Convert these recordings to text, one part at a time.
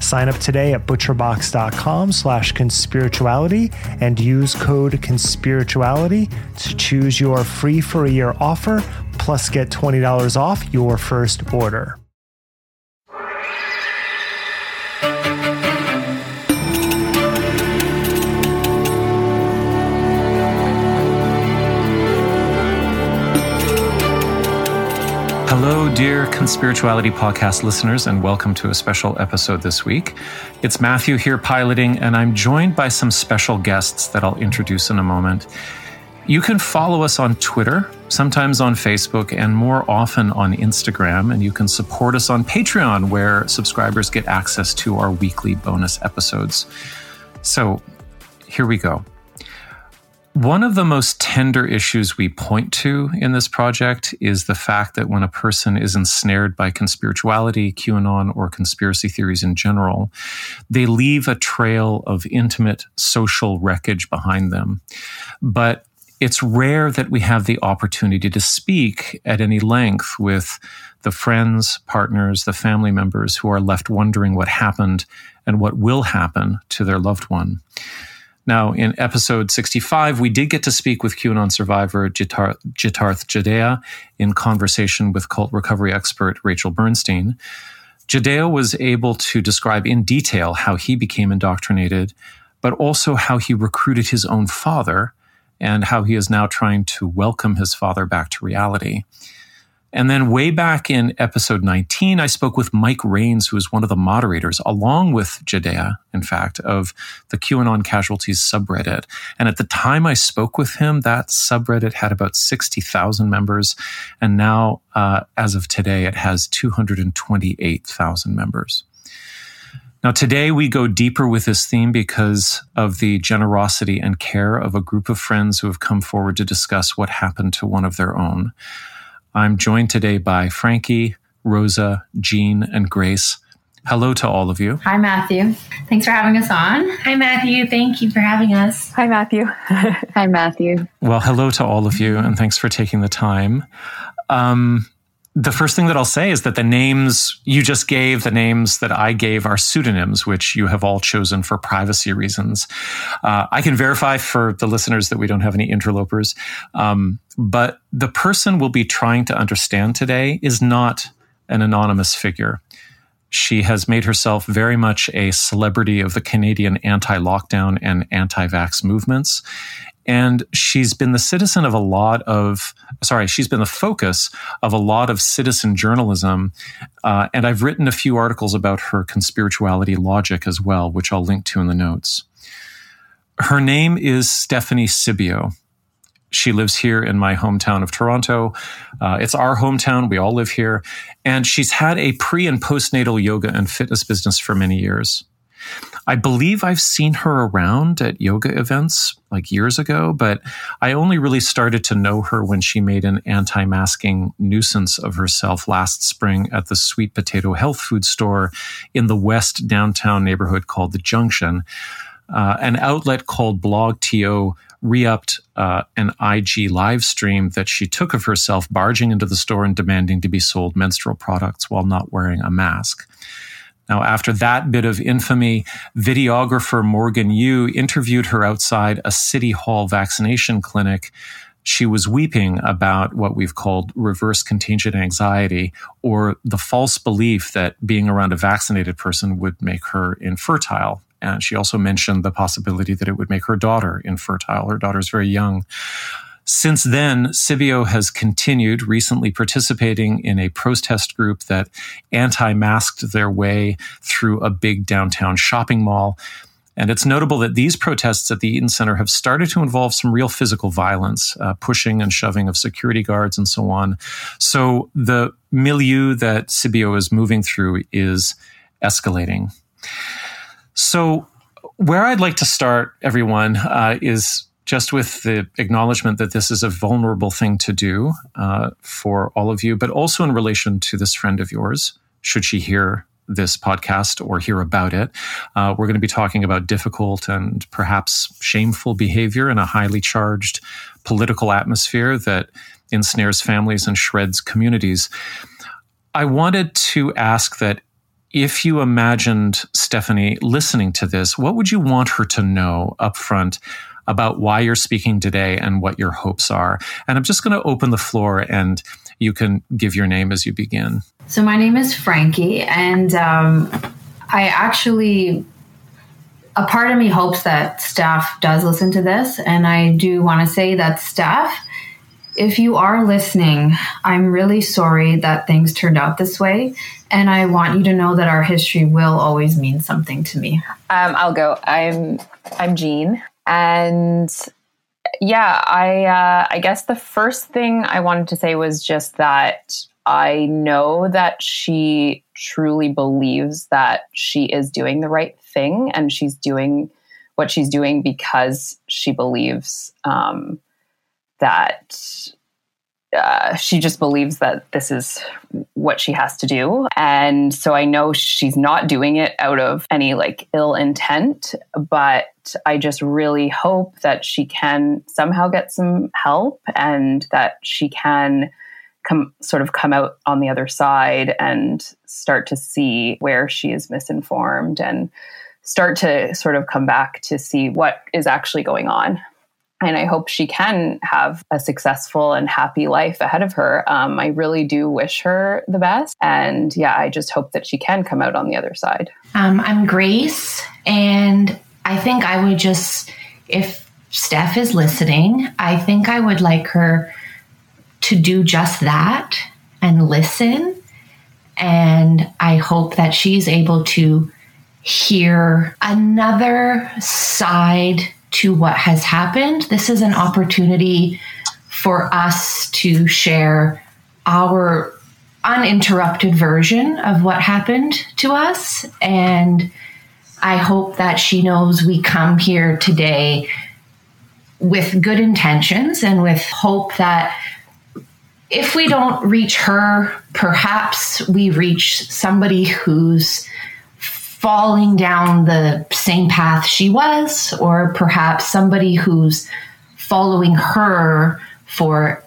Sign up today at butcherbox.com slash conspirituality and use code conspirituality to choose your free for a year offer plus get $20 off your first order. Hello, dear Conspirituality Podcast listeners, and welcome to a special episode this week. It's Matthew here piloting, and I'm joined by some special guests that I'll introduce in a moment. You can follow us on Twitter, sometimes on Facebook, and more often on Instagram. And you can support us on Patreon, where subscribers get access to our weekly bonus episodes. So here we go. One of the most tender issues we point to in this project is the fact that when a person is ensnared by conspirituality, QAnon, or conspiracy theories in general, they leave a trail of intimate social wreckage behind them. But it's rare that we have the opportunity to speak at any length with the friends, partners, the family members who are left wondering what happened and what will happen to their loved one. Now, in episode 65, we did get to speak with QAnon survivor Jitar- Jitarth Jadeja in conversation with cult recovery expert Rachel Bernstein. Jadeja was able to describe in detail how he became indoctrinated, but also how he recruited his own father and how he is now trying to welcome his father back to reality. And then way back in episode 19, I spoke with Mike Rains, who is one of the moderators, along with Jadeja, in fact, of the QAnon Casualties subreddit. And at the time I spoke with him, that subreddit had about 60,000 members. And now, uh, as of today, it has 228,000 members. Now, today we go deeper with this theme because of the generosity and care of a group of friends who have come forward to discuss what happened to one of their own. I'm joined today by Frankie, Rosa, Jean, and Grace. Hello to all of you. Hi, Matthew. Thanks for having us on. Hi, Matthew. Thank you for having us. Hi, Matthew. Hi, Matthew. Well, hello to all of you, and thanks for taking the time. Um, the first thing that I'll say is that the names you just gave, the names that I gave are pseudonyms, which you have all chosen for privacy reasons. Uh, I can verify for the listeners that we don't have any interlopers. Um, but the person we'll be trying to understand today is not an anonymous figure. She has made herself very much a celebrity of the Canadian anti lockdown and anti vax movements. And she's been the citizen of a lot of, sorry, she's been the focus of a lot of citizen journalism. Uh, and I've written a few articles about her conspirituality logic as well, which I'll link to in the notes. Her name is Stephanie Sibbio. She lives here in my hometown of Toronto. Uh, it's our hometown. We all live here. And she's had a pre and postnatal yoga and fitness business for many years. I believe I've seen her around at yoga events like years ago, but I only really started to know her when she made an anti masking nuisance of herself last spring at the Sweet Potato Health Food Store in the West downtown neighborhood called The Junction. Uh, an outlet called BlogTO re-upped uh, an IG live stream that she took of herself barging into the store and demanding to be sold menstrual products while not wearing a mask. Now, after that bit of infamy, videographer Morgan Yu interviewed her outside a City Hall vaccination clinic. she was weeping about what we've called reverse contingent anxiety or the false belief that being around a vaccinated person would make her infertile. And she also mentioned the possibility that it would make her daughter infertile. Her daughter's very young. Since then, Sibbio has continued recently participating in a protest group that anti masked their way through a big downtown shopping mall. And it's notable that these protests at the Eaton Center have started to involve some real physical violence, uh, pushing and shoving of security guards and so on. So the milieu that Sibbio is moving through is escalating. So, where I'd like to start, everyone, uh, is just with the acknowledgement that this is a vulnerable thing to do uh, for all of you, but also in relation to this friend of yours, should she hear this podcast or hear about it. Uh, we're going to be talking about difficult and perhaps shameful behavior in a highly charged political atmosphere that ensnares families and shreds communities. I wanted to ask that if you imagined Stephanie listening to this, what would you want her to know up front about why you're speaking today and what your hopes are? And I'm just going to open the floor and you can give your name as you begin. So, my name is Frankie, and um, I actually, a part of me hopes that staff does listen to this. And I do want to say that, staff, if you are listening, I'm really sorry that things turned out this way. And I want you to know that our history will always mean something to me. Um, I'll go. I'm I'm Jean, and yeah, I uh, I guess the first thing I wanted to say was just that I know that she truly believes that she is doing the right thing and she's doing what she's doing because she believes um, that uh, she just believes that this is what she has to do. And so I know she's not doing it out of any like ill intent, but I just really hope that she can somehow get some help and that she can come sort of come out on the other side and start to see where she is misinformed and start to sort of come back to see what is actually going on and I hope she can have a successful and happy life ahead of her. Um, I really do wish her the best. And yeah, I just hope that she can come out on the other side. Um, I'm Grace, and I think I would just, if Steph is listening, I think I would like her to do just that and listen. And I hope that she's able to hear another side to what has happened. This is an opportunity for us to share our uninterrupted version of what happened to us. And I hope that she knows we come here today with good intentions and with hope that if we don't reach her, perhaps we reach somebody who's falling down the same path she was, or perhaps somebody who's following her for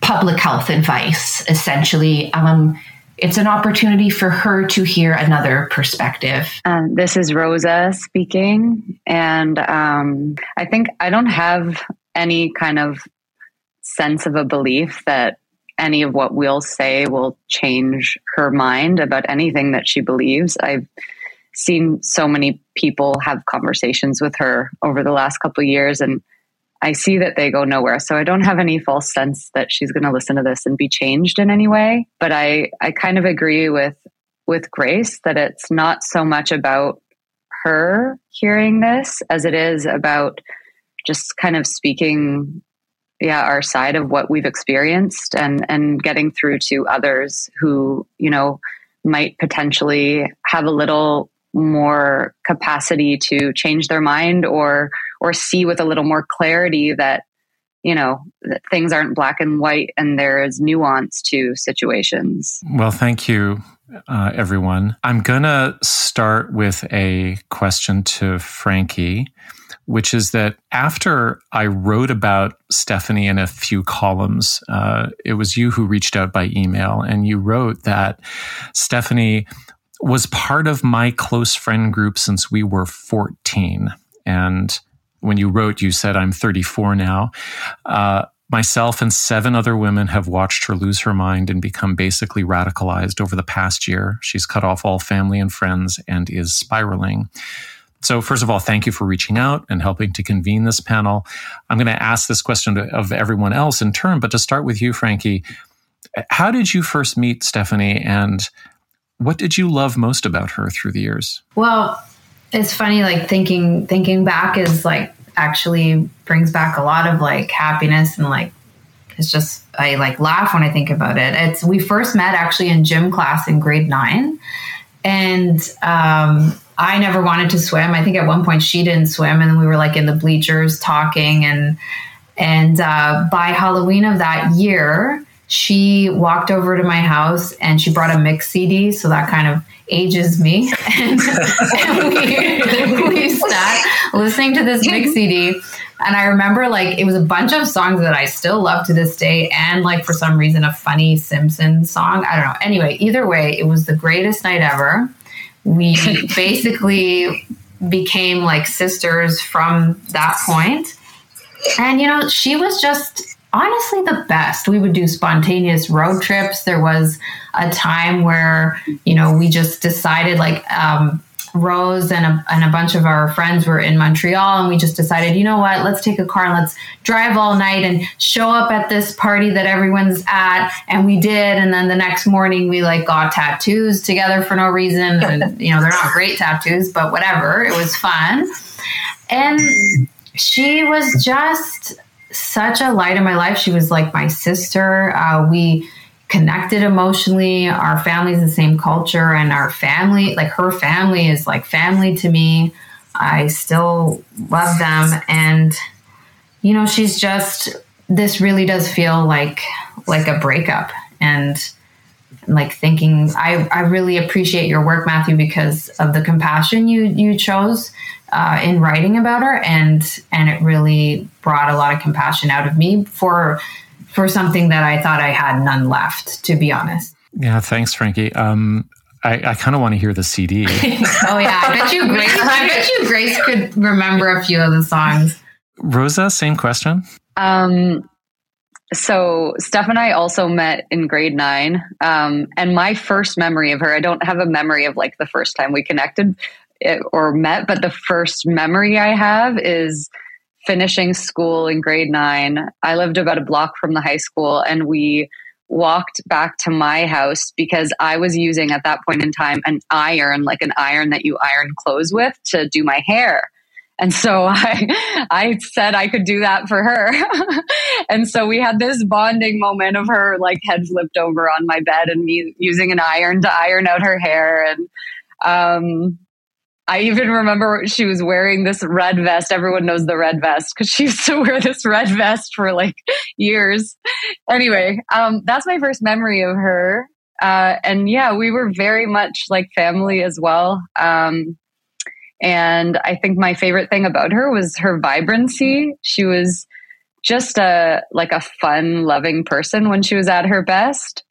public health advice, essentially. Um, it's an opportunity for her to hear another perspective. Um, this is Rosa speaking. And um, I think I don't have any kind of sense of a belief that any of what we'll say will change her mind about anything that she believes. I've seen so many people have conversations with her over the last couple of years and I see that they go nowhere. So I don't have any false sense that she's going to listen to this and be changed in any way, but I I kind of agree with with Grace that it's not so much about her hearing this as it is about just kind of speaking yeah our side of what we've experienced and and getting through to others who you know might potentially have a little more capacity to change their mind or or see with a little more clarity that you know that things aren't black and white and there is nuance to situations. Well thank you uh, everyone. I'm gonna start with a question to frankie which is that after I wrote about Stephanie in a few columns, uh, it was you who reached out by email, and you wrote that Stephanie was part of my close friend group since we were 14. And when you wrote, you said, I'm 34 now. Uh, Myself and seven other women have watched her lose her mind and become basically radicalized over the past year. She's cut off all family and friends and is spiraling. So, first of all, thank you for reaching out and helping to convene this panel. I'm going to ask this question to, of everyone else in turn, but to start with you, Frankie, how did you first meet Stephanie and what did you love most about her through the years? Well, it's funny, like thinking thinking back is like actually brings back a lot of like happiness and like it's just I like laugh when I think about it. It's we first met actually in gym class in grade nine, and um, I never wanted to swim. I think at one point she didn't swim, and we were like in the bleachers talking, and and uh, by Halloween of that year, she walked over to my house and she brought a mix CD, so that kind of ages me. and, and we, we sat listening to this mix CD. And I remember like it was a bunch of songs that I still love to this day, and like for some reason a funny Simpsons song. I don't know. Anyway, either way, it was the greatest night ever. We basically became like sisters from that point. And you know, she was just honestly the best. We would do spontaneous road trips. There was a time where, you know, we just decided like um, Rose and a, and a bunch of our friends were in Montreal, and we just decided, you know what, let's take a car and let's drive all night and show up at this party that everyone's at. And we did. And then the next morning, we like got tattoos together for no reason. And, you know, they're not great tattoos, but whatever. It was fun. And she was just such a light in my life. She was like my sister. Uh, we connected emotionally. Our family's the same culture, and our family, like her family, is like family to me. I still love them, and you know, she's just. This really does feel like like a breakup, and like thinking I, I really appreciate your work matthew because of the compassion you you chose uh, in writing about her and and it really brought a lot of compassion out of me for for something that i thought i had none left to be honest yeah thanks frankie um, I, I kind of want to hear the CD. oh yeah, I bet you Grace. I bet you Grace could remember a few of the songs. Rosa, same question. Um, so Steph and I also met in grade nine. Um, and my first memory of her, I don't have a memory of like the first time we connected it, or met, but the first memory I have is finishing school in grade nine. I lived about a block from the high school and we walked back to my house because I was using at that point in time an iron, like an iron that you iron clothes with to do my hair. And so I, I said I could do that for her. and so we had this bonding moment of her like head flipped over on my bed and me using an iron to iron out her hair. And, um, I even remember she was wearing this red vest. Everyone knows the red vest because she used to wear this red vest for like years. Anyway, um, that's my first memory of her. Uh, and yeah, we were very much like family as well. Um, and I think my favorite thing about her was her vibrancy. She was just a like a fun, loving person when she was at her best.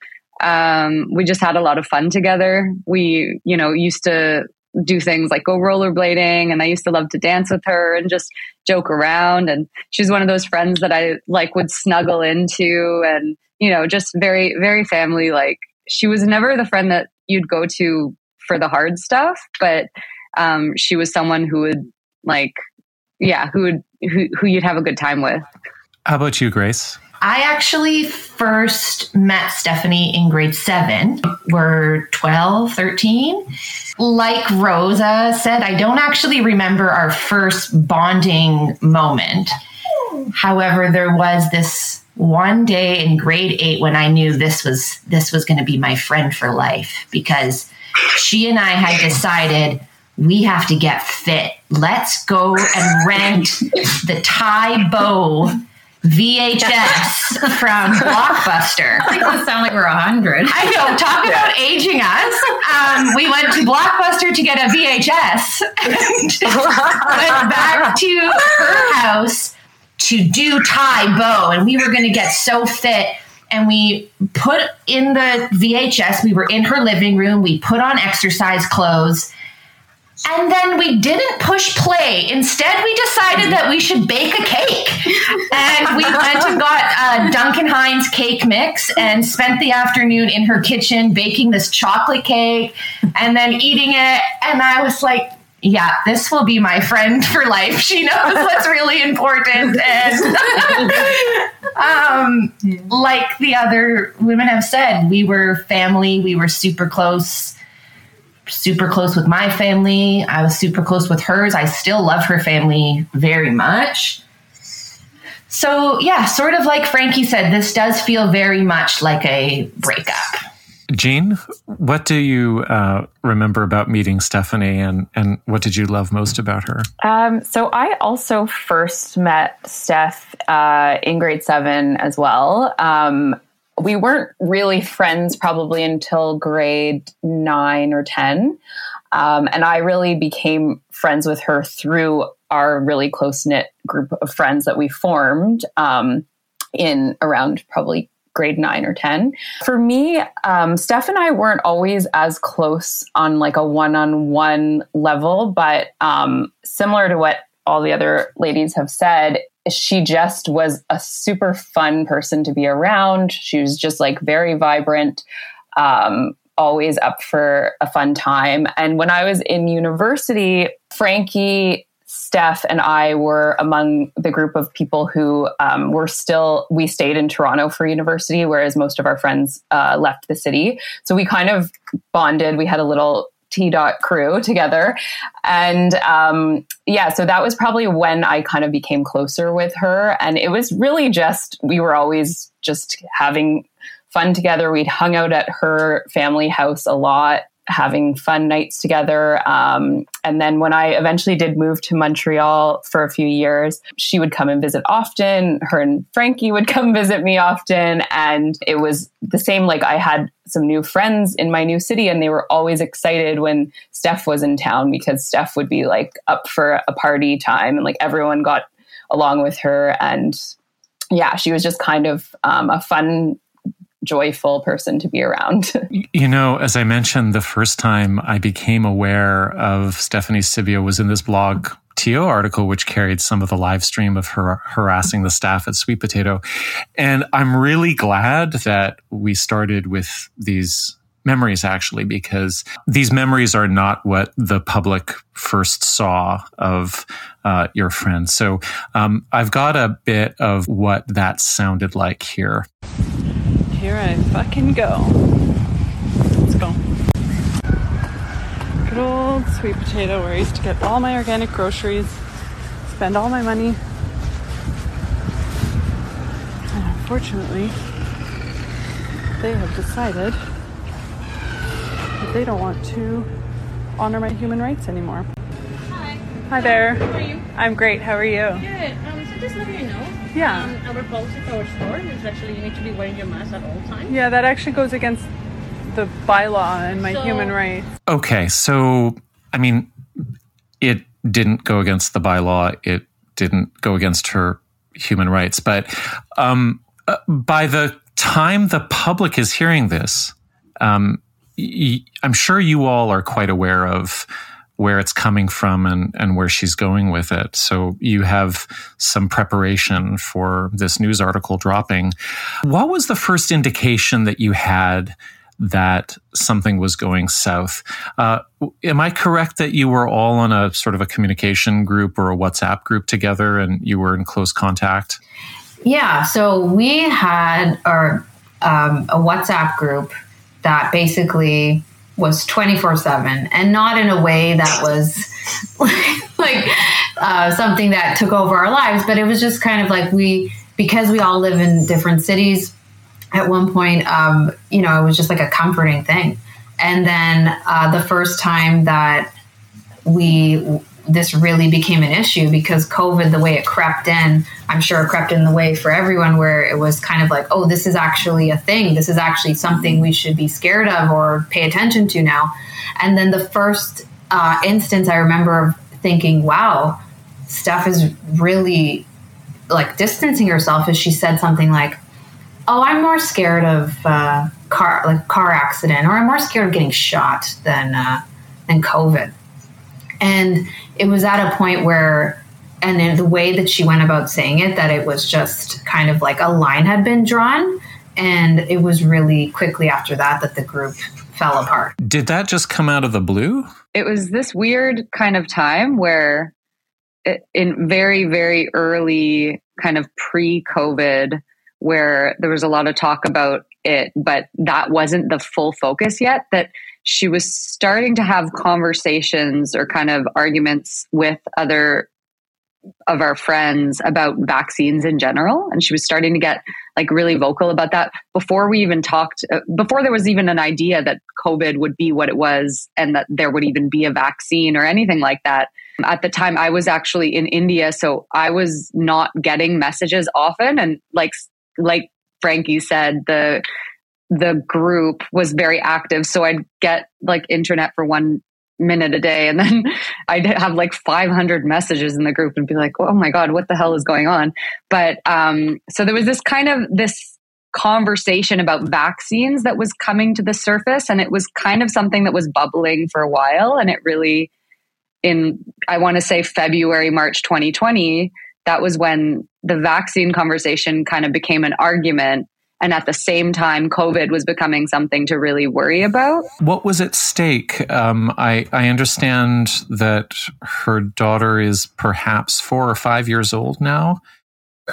Um, we just had a lot of fun together. We, you know, used to do things like go rollerblading and I used to love to dance with her and just joke around and she's one of those friends that I like would snuggle into and you know just very very family like she was never the friend that you'd go to for the hard stuff but um, she was someone who would like, yeah, who would who, who you'd have a good time with. How about you, Grace? I actually first met Stephanie in grade seven. We're 12, 13. Like Rosa said, I don't actually remember our first bonding moment. However, there was this one day in grade eight when I knew this was this was going to be my friend for life because she and I had decided we have to get fit. Let's go and rent the Tae Bo VHS from Blockbuster. I think sound like we're a hundred. I know. Talk about aging us. Um, we went to Blockbuster to get a VHS and went back to her house to do Tae Bo, and we were going to get so fit. And we put in the VHS. We were in her living room. We put on exercise clothes And then we didn't push play. Instead, we decided that we should bake a cake. And we went and got a Duncan Hines cake mix and spent the afternoon in her kitchen baking this chocolate cake and then eating it. And I was like, yeah, this will be my friend for life. She knows what's really important. And um, like the other women have said, we were family, we were super close super close with my family. I was super close with hers. I still love her family very much. So, yeah, sort of like Frankie said, this does feel very much like a breakup. Jean, what do you uh, remember about meeting Stephanie and, and what did you love most about her? Um, so, I also first met Steph uh, in grade seven as well. Um, we weren't really friends probably until grade nine or 10. Um, and I really became friends with her through our really close knit group of friends that we formed um, in around probably grade nine or 10. For me, um, Steph and I weren't always as close on like a one on one level, but um, similar to what all the other ladies have said, she just was a super fun person to be around. She was just like very vibrant, um, always up for a fun time. And when I was in university, Frankie, Steph, and I were among the group of people who um, were still, we stayed in Toronto for university, whereas most of our friends uh, left the city. So we kind of bonded. We had a little T dot crew together. And um, yeah, so that was probably when I kind of became closer with her. And it was really just, we were always just having fun together. We'd hung out at her family house a lot having fun nights together. Um, and then when I eventually did move to Montreal for a few years, she would come and visit often. Her and Frankie would come visit me often. And it was the same, like I had some new friends in my new city, and they were always excited when Steph was in town because Steph would be like up for a party time and like everyone got along with her. And yeah, she was just kind of um, a fun joyful person to be around. you know, as I mentioned, the first time I became aware of Stephanie Sibbio was in this blog TO article, which carried some of the live stream of her harassing the staff at Sweet Potato. And I'm really glad that we started with these memories actually, because these memories are not what the public first saw of uh, your friend. So um, I've got a bit of what that sounded like here here I fucking go. Let's go. Good old sweet potato where I used to get all my organic groceries, spend all my money. And unfortunately, they have decided that they don't want to honor my human rights anymore. Hi. Hi there. How are you? I'm great. How are you? Good. Um, so just let you know. Yeah. Um, our policy for our store is actually you need to be wearing your mask at all times. Yeah, that actually goes against the bylaw and my So- human rights. Okay, so I mean, it didn't go against the bylaw. It didn't go against her human rights. But um, uh, by the time the public is hearing this, um, y- I'm sure you all are quite aware of where it's coming from and, and where she's going with it. So you have some preparation for this news article dropping. What was the first indication that you had that something was going south? Uh, am I correct that you were all on a sort of a communication group or a WhatsApp group together and you were in close contact? Yeah, so we had our um, a WhatsApp group that basically was 24 7 and not in a way that was like uh, something that took over our lives but it was just kind of like we because we all live in different cities at one point um, you know it was just like a comforting thing and then uh, the first time that we this really became an issue because COVID, the way it crept in, I'm sure it crept in the way for everyone where it was kind of like, oh, this is actually a thing. This is actually something we should be scared of or pay attention to now. And then the first uh, instance I remember thinking, wow, Steph is really like distancing herself as she said something like, oh, I'm more scared of uh, car like car accident or I'm more scared of getting shot than uh, than COVID And it was at a point where, and in the way that she went about saying it, that it was just kind of like a line had been drawn. And it was really quickly after that that the group fell apart. Did that just come out of the blue? It was this weird kind of time where, it, in very, very early kind of pre COVID, where there was a lot of talk about it, but that wasn't the full focus yet. That she was starting to have conversations or kind of arguments with other of our friends about vaccines in general and she was starting to get like really vocal about that before we even talked uh, before there was even an idea that covid would be what it was and that there would even be a vaccine or anything like that at the time i was actually in india so i was not getting messages often and like like frankie said the the group was very active. So I'd get like internet for one minute a day and then I'd have like 500 messages in the group and be like, oh my God, what the hell is going on? But um, so there was this kind of this conversation about vaccines that was coming to the surface and it was kind of something that was bubbling for a while and it really in I want to say February March 2020 that was when the vaccine conversation kind of became an argument and at the same time, COVID was becoming something to really worry about. What was at stake? Um, I, I understand that her daughter is perhaps four or five years old now.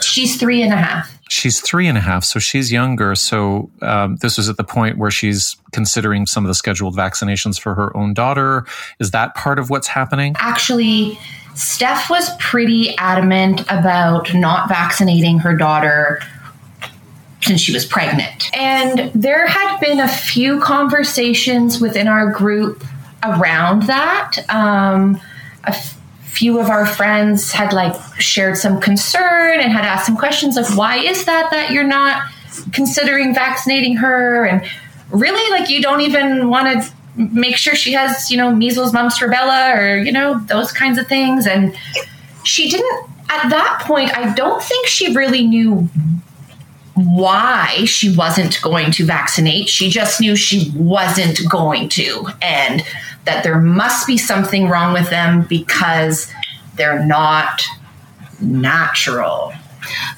She's three and a half. She's three and a half, so she's younger. So um, this was at the point where she's considering some of the scheduled vaccinations for her own daughter. Is that part of what's happening? Actually, Steph was pretty adamant about not vaccinating her daughter since she was pregnant. And there had been a few conversations within our group around that. Um, a f- few of our friends had like shared some concern and had asked some questions like, why is that that you're not considering vaccinating her? And really, like, you don't even want to make sure she has, you know, measles, mumps, rubella, or, you know, those kinds of things. And she didn't, at that point, I don't think she really knew why she wasn't going to vaccinate. She just knew she wasn't going to, and that there must be something wrong with them because they're not natural.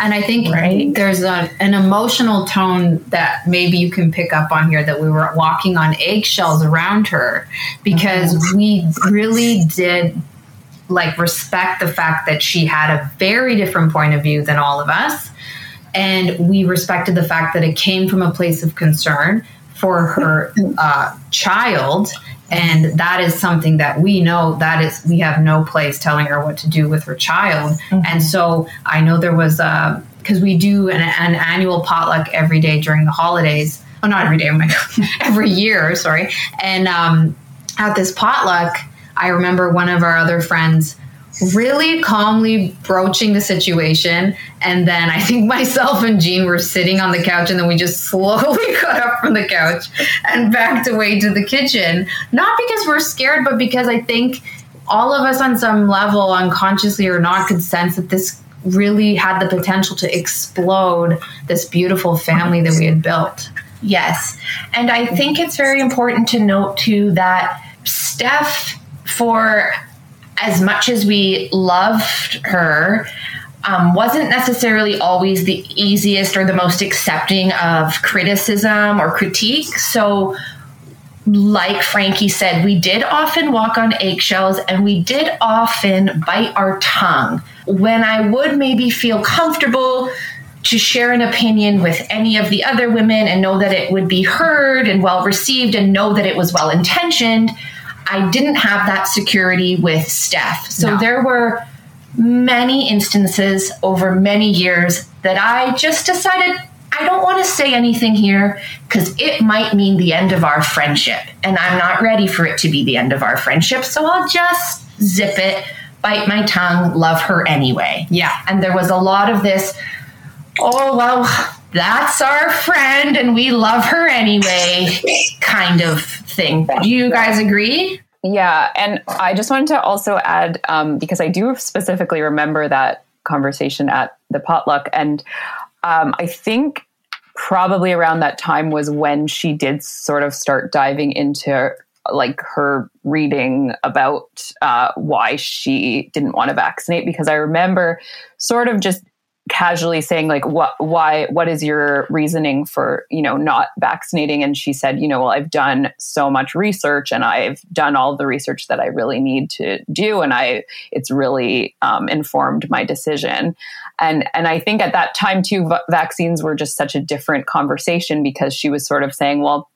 And I think right? there's a, an emotional tone that maybe you can pick up on here that we were walking on eggshells around her because mm-hmm. we really did like respect the fact that she had a very different point of view than all of us and we respected the fact that it came from a place of concern for her uh, child and that is something that we know that is we have no place telling her what to do with her child. Mm-hmm. and so i know there was a, because uh, we do an, an, annual potluck every day during the holidays. Oh not every day oh my god. Every year sorry. And um, at this potluck i remember one of our other friends really calmly broaching the situation. And then I think myself and Jean were sitting on the couch, and then we just slowly got up from the couch and backed away to the kitchen. Not because we're scared, but because I think all of us on some level, unconsciously or not, could sense that this really had the potential to explode this beautiful family that we had built. Yes. And I think it's very important to note too that Steph, for as much as we loved her, um, wasn't necessarily always the easiest or the most accepting of criticism or critique. So, like Frankie said, we did often walk on eggshells and we did often bite our tongue. When I would maybe feel comfortable to share an opinion with any of the other women and know that it would be heard and well received and know that it was well intentioned, I didn't have that security with Steph. So no. there were many instances over many years that I just decided I don't want to say anything here because it might mean the end of our friendship. And I'm not ready for it to be the end of our friendship. So I'll just zip it, bite my tongue, love her anyway. Yeah. And there was a lot of this, oh, well, that's our friend and we love her anyway kind of thing. Do you guys agree? Yeah. And I just wanted to also add, um, because I do specifically remember that conversation at the potluck. And um, I think probably around that time was when she did sort of start diving into like her reading about uh, why she didn't want to vaccinate because I remember sort of just casually saying like what why what is your reasoning for you know not vaccinating and she said you know well I've done so much research and I've done all the research that I really need to do and I it's really um, informed my decision and and I think at that time too v- vaccines were just such a different conversation because she was sort of saying well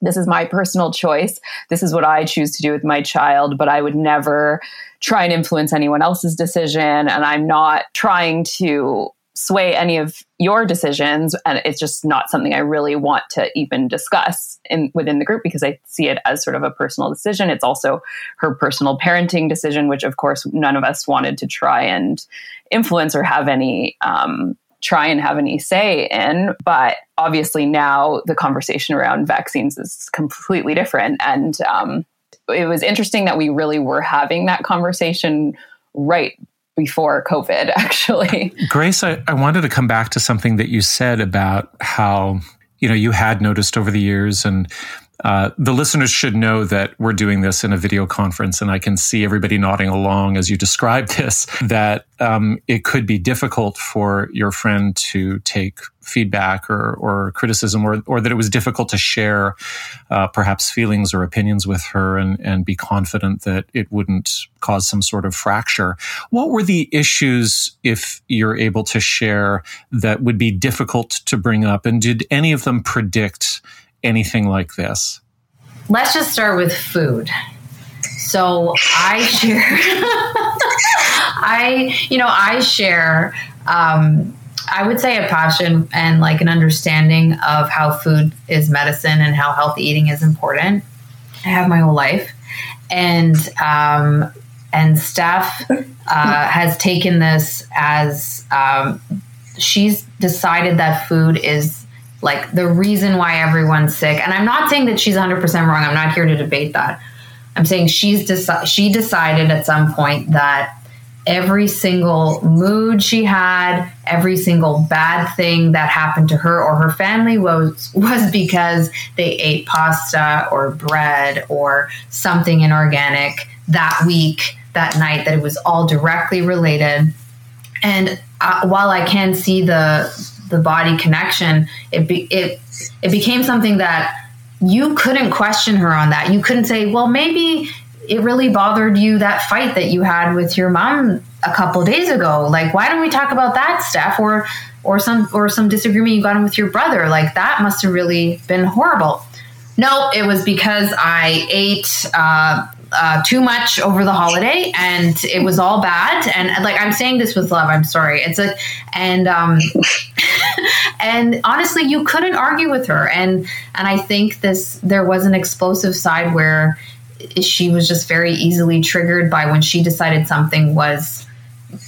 this is my personal choice. This is what I choose to do with my child, but I would never try and influence anyone else's decision. And I'm not trying to sway any of your decisions. And it's just not something I really want to even discuss in within the group because I see it as sort of a personal decision. It's also her personal parenting decision, which of course none of us wanted to try and influence or have any um, try and have any say in. But obviously now the conversation around vaccines is completely different. And um, it was interesting that we really were having that conversation right before COVID, actually. Grace, I, I wanted to come back to something that you said about how, you know, you had noticed over the years and uh, the listeners should know that we're doing this in a video conference, and I can see everybody nodding along as you describe this. That um, it could be difficult for your friend to take feedback or, or criticism, or, or that it was difficult to share uh, perhaps feelings or opinions with her and, and be confident that it wouldn't cause some sort of fracture. What were the issues, if you're able to share, that would be difficult to bring up? And did any of them predict? Anything like this? Let's just start with food. So I share, I, you know, I share, um, I would say a passion and like an understanding of how food is medicine and how healthy eating is important. I have my whole life. And, um, and Steph uh, has taken this as um, she's decided that food is like the reason why everyone's sick. And I'm not saying that she's 100% wrong. I'm not here to debate that. I'm saying she's deci- she decided at some point that every single mood she had, every single bad thing that happened to her or her family was was because they ate pasta or bread or something inorganic that week, that night that it was all directly related. And uh, while I can see the the body connection, it be, it it became something that you couldn't question her on that. You couldn't say, well, maybe it really bothered you that fight that you had with your mom a couple days ago. Like, why don't we talk about that stuff or or some or some disagreement you got in with your brother? Like that must have really been horrible. No, it was because I ate uh, uh, too much over the holiday and it was all bad. And like i'm saying this with love i'm sorry. It's a and um and honestly you couldn't argue with her. And and i think this there was an explosive side where she was just very easily triggered by when she decided something was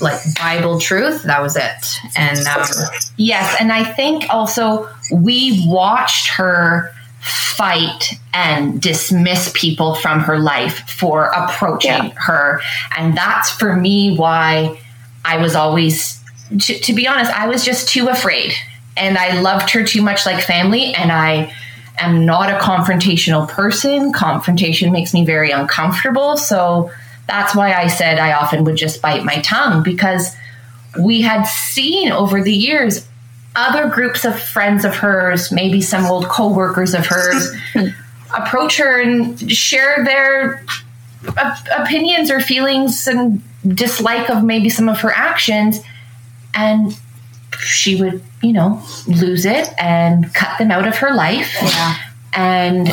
like bible truth that was it. And um, yes and i think also we watched her fight and dismiss people from her life for approaching yeah. her. And that's for me why I was always, to, to, be honest, I was just too afraid. And I loved her too much like family. And I am not a confrontational person. Confrontation makes me very uncomfortable. So that's why I said I often would just bite my tongue because we had seen over the years other groups of friends of hers, maybe some old coworkers of hers, approach her and share their op- opinions or feelings and dislike of maybe some of her actions. And she would, you know, lose it and cut them out of her life. Yeah. And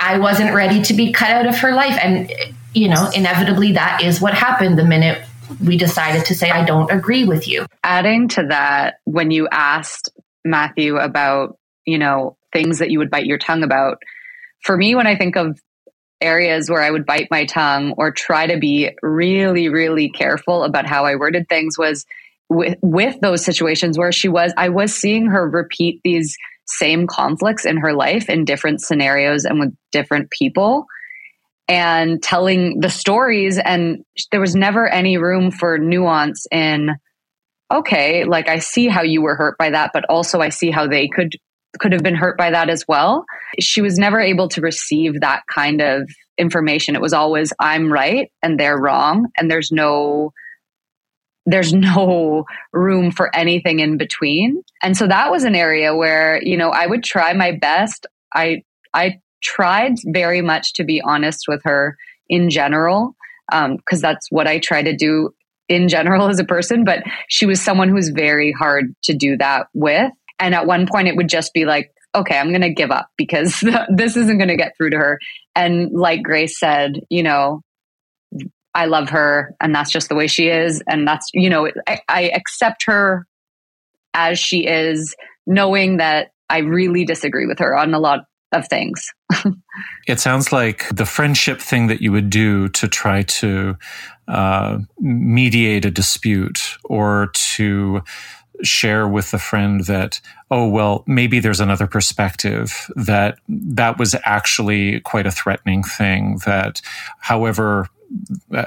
I wasn't ready to be cut out of her life. And, you know, inevitably that is what happened the minute we decided to say, I don't agree with you. Adding to that, when you asked Matthew about, you know, things that you would bite your tongue about, for me, when I think of areas where I would bite my tongue or try to be really, really careful about how I worded things was with, with those situations where she was, I was seeing her repeat these same conflicts in her life in different scenarios and with different people and telling the stories. And there was never any room for nuance in, okay, like I see how you were hurt by that, but also I see how they could could have been hurt by that as well. She was never able to receive that kind of information. It was always, I'm right and they're wrong. And there's no, there's no room for anything in between. And so that was an area where, you know, I would try my best. I, I tried very much to be honest with her in general, because um, that's what I try to do in general as a person. But she was someone who was very hard to do that with. And at one point, it would just be like, okay, I'm going to give up because this isn't going to get through to her. And like Grace said, you know, I love her and that's just the way she is. And that's, you know, I, I accept her as she is, knowing that I really disagree with her on a lot of things. it sounds like the friendship thing that you would do to try to uh, mediate a dispute or to share with a friend that oh well maybe there's another perspective that that was actually quite a threatening thing that however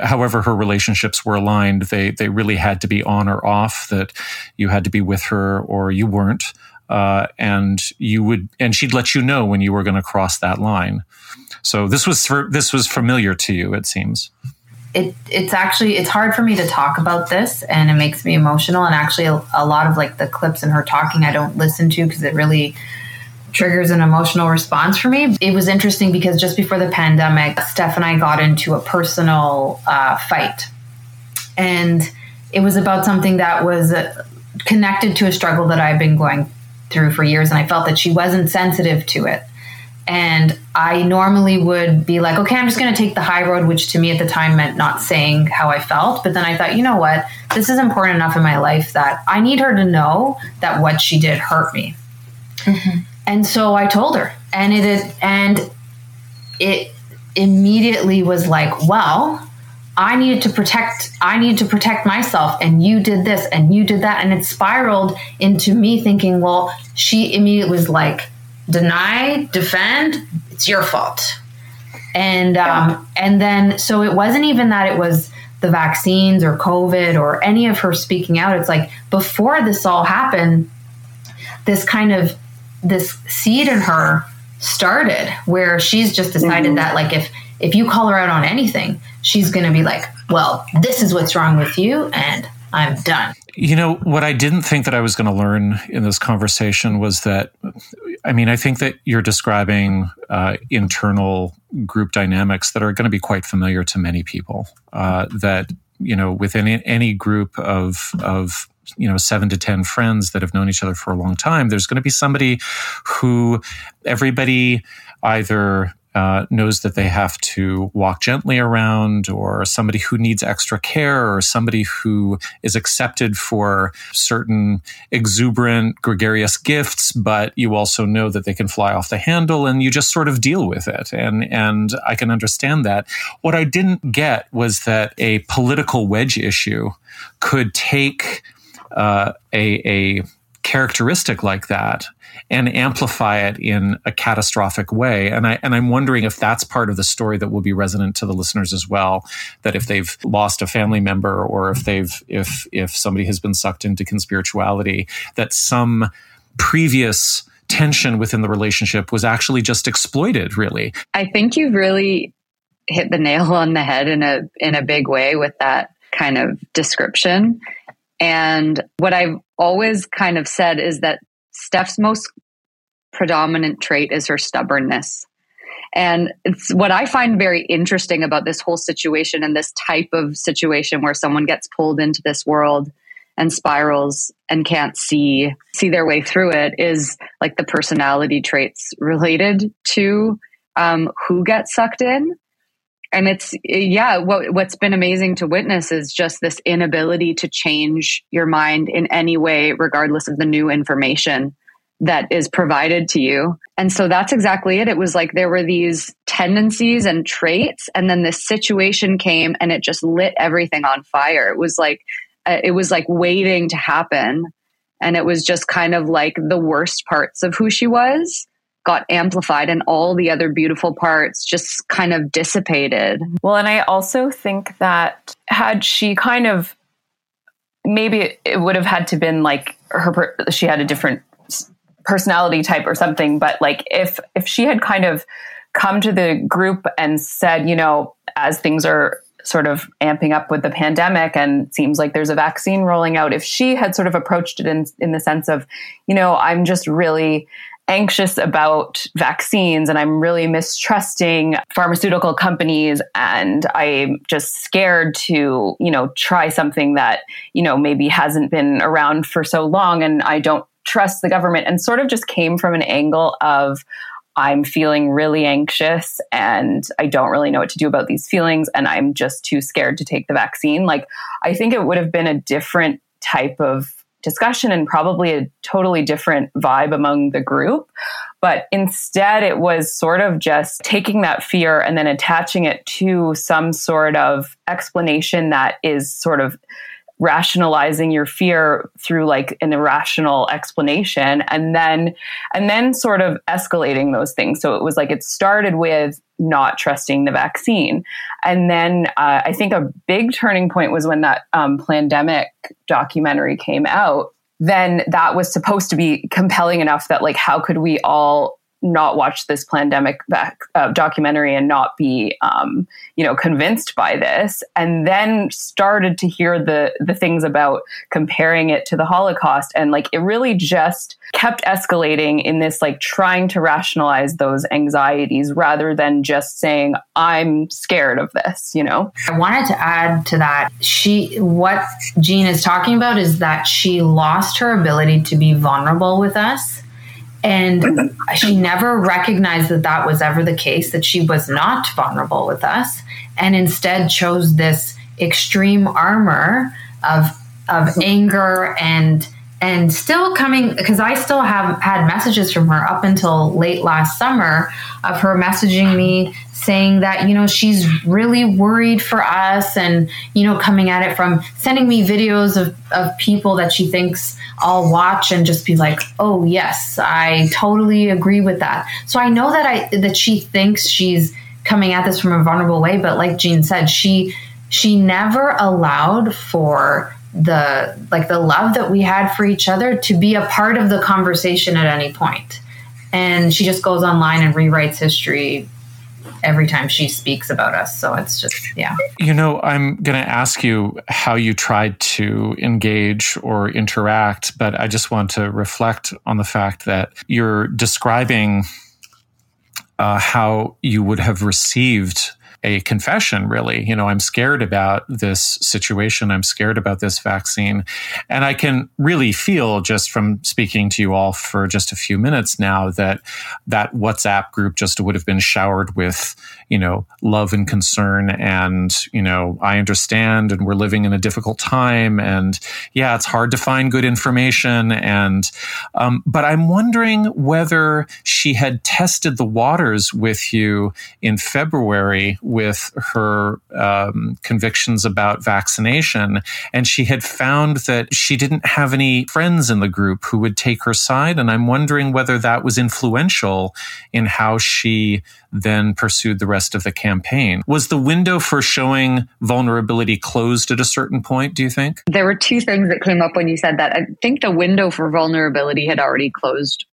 however her relationships were aligned they they really had to be on or off that you had to be with her or you weren't uh, and you would and she'd let you know when you were going to cross that line. So this was for, this was familiar to you it seems. It it's actually it's hard for me to talk about this and it makes me emotional and actually a, a lot of like the clips in her talking i don't listen to because it really triggers an emotional response for me. It was interesting because just before the pandemic steph and i got into a personal uh, fight. And it was about something that was uh, connected to a struggle that i've been going through for years and i felt that she wasn't sensitive to it and I normally would be like, okay, I'm just going to take the high road, which to me at the time meant not saying how I felt. But then I thought, you know what? This is important enough in my life that I need her to know that what she did hurt me. Mm-hmm. And so I told her, and it and it immediately was like, well, I needed to protect I needed to protect myself and you did this and you did that and it spiraled into me thinking, well, she immediately was like deny, defend, it's your fault. And um, yeah. and then so it wasn't even that it was the vaccines or COVID or any of her speaking out. It's like before this all happened, this kind of this seed in her started where she's just decided mm-hmm. that like if if you call her out on anything, she's going to be like, "Well, this is what's wrong with you," and I'm done. You know, what I didn't think that I was going to learn in this conversation was that, I mean, I think that you're describing uh, internal group dynamics that are going to be quite familiar to many people. Uh, that, you know, within any group of, of, you know, seven to 10 friends that have known each other for a long time, there's going to be somebody who everybody either uh, knows that they have to walk gently around, or somebody who needs extra care, or somebody who is accepted for certain exuberant, gregarious gifts, but you also know that they can fly off the handle, and you just sort of deal with it. And and I can understand that. What I didn't get was that a political wedge issue could take uh, a a characteristic like that and amplify it in a catastrophic way. And I and I'm wondering if that's part of the story that will be resonant to the listeners as well. That if they've lost a family member or if they've if if somebody has been sucked into conspirituality, that some previous tension within the relationship was actually just exploited really. I think you've really hit the nail on the head in a in a big way with that kind of description. And what I've always kind of said is that Steph's most predominant trait is her stubbornness. And it's what I find very interesting about this whole situation and this type of situation where someone gets pulled into this world and spirals and can't see see their way through it is like the personality traits related to um, who gets sucked in and it's yeah what what's been amazing to witness is just this inability to change your mind in any way regardless of the new information that is provided to you. And so that's exactly it. It was like there were these tendencies and traits and then this situation came and it just lit everything on fire. It was like uh, it was like waiting to happen. And it was just kind of like the worst parts of who she was got amplified and all the other beautiful parts just kind of dissipated. Well, and I also think that had she kind of maybe it would have had to been like her she had a different personality type or something. But like if if she had kind of come to the group and said, you know, as things are sort of amping up with the pandemic and seems like there's a vaccine rolling out, if she had sort of approached it in in the sense of, you know, I'm just really anxious about vaccines and I'm really mistrusting pharmaceutical companies and I'm just scared to, you know, try something that, you know, maybe hasn't been around for so long and I don't trust the government and sort of just came from an angle of I'm feeling really anxious and I don't really know what to do about these feelings and I'm just too scared to take the vaccine. Like I think it would have been a different type of discussion and probably a totally different vibe among the group. But instead, it was sort of just taking that fear and then attaching it to some sort of explanation that is sort of rationalizing your fear through like an irrational explanation and then and then sort of escalating those things. So it was like it started with not trusting the vaccine. And then uh, i think a big turning point was when that um, Plandemic documentary came out. Then that was supposed to be compelling enough that like how could we all not watch this Plandemic back, uh, documentary and not be um, you know convinced by this and then started to hear the the things about comparing it to the holocaust. And like it really just kept escalating in this like trying to rationalize those anxieties rather than just saying i'm scared of this you know? I wanted to add to that she what jean is talking about is that she lost her ability to be vulnerable with us and she never recognized that that was ever the case, that she was not vulnerable with us, and instead chose this extreme armor of of anger and and still coming because I still have had messages from her up until late last summer of her messaging me saying that you know she's really worried for us and you know coming at it from sending me videos of, of people that she thinks I'll watch and just be like oh yes I totally agree with that. So I know that I that she thinks she's coming at this from a vulnerable way but like Jean said she she never allowed for the like the love that we had for each other to be a part of the conversation at any point. And she just goes online and rewrites history every time she speaks about us. So it's just yeah. You know i'm going to ask you how you tried to engage or interact but i just want to reflect on the fact that you're describing uh, how you would have received a confession, really. You know, I'm scared about this situation. I'm scared about this vaccine. And I can really feel just from speaking to you all for just a few minutes now that that WhatsApp group just would have been showered with, you know, love and concern. And, you know, I understand and we're living in a difficult time. And yeah, it's hard to find good information. And, um, but I'm wondering whether she had tested the waters with you in February with her um, convictions about vaccination. And she had found that she didn't have any friends in the group who would take her side. And I'm wondering whether that was influential in how she then pursued the rest of the campaign. Was the window for showing vulnerability closed at a certain point, do you think? There were two things that came up when you said that. I think the window for vulnerability had already closed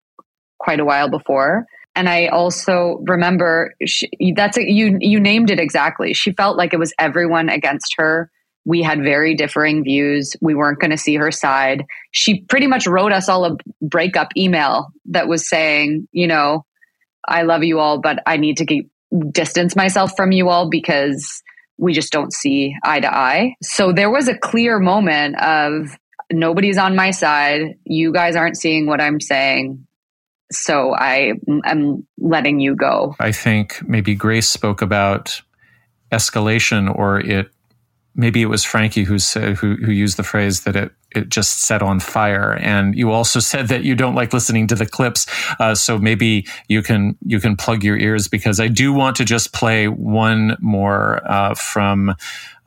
quite a while before and I also remember she, that's a, you you named it exactly. She felt like it was everyone against her. We had very differing views. We weren't going to see her side. She pretty much wrote us all a breakup email that was saying, you know, I love you all, but I need to get, distance myself from you all because we just don't see eye to eye. So there was a clear moment of nobody's on my side. You guys aren't seeing what I'm saying so I am letting you go. I think maybe Grace spoke about escalation, or it maybe it was Frankie who said who, who used the phrase that it it just set on fire. And you also said that you don't like listening to the clips, uh, so maybe you can you can plug your ears because I do want to just play one more uh, from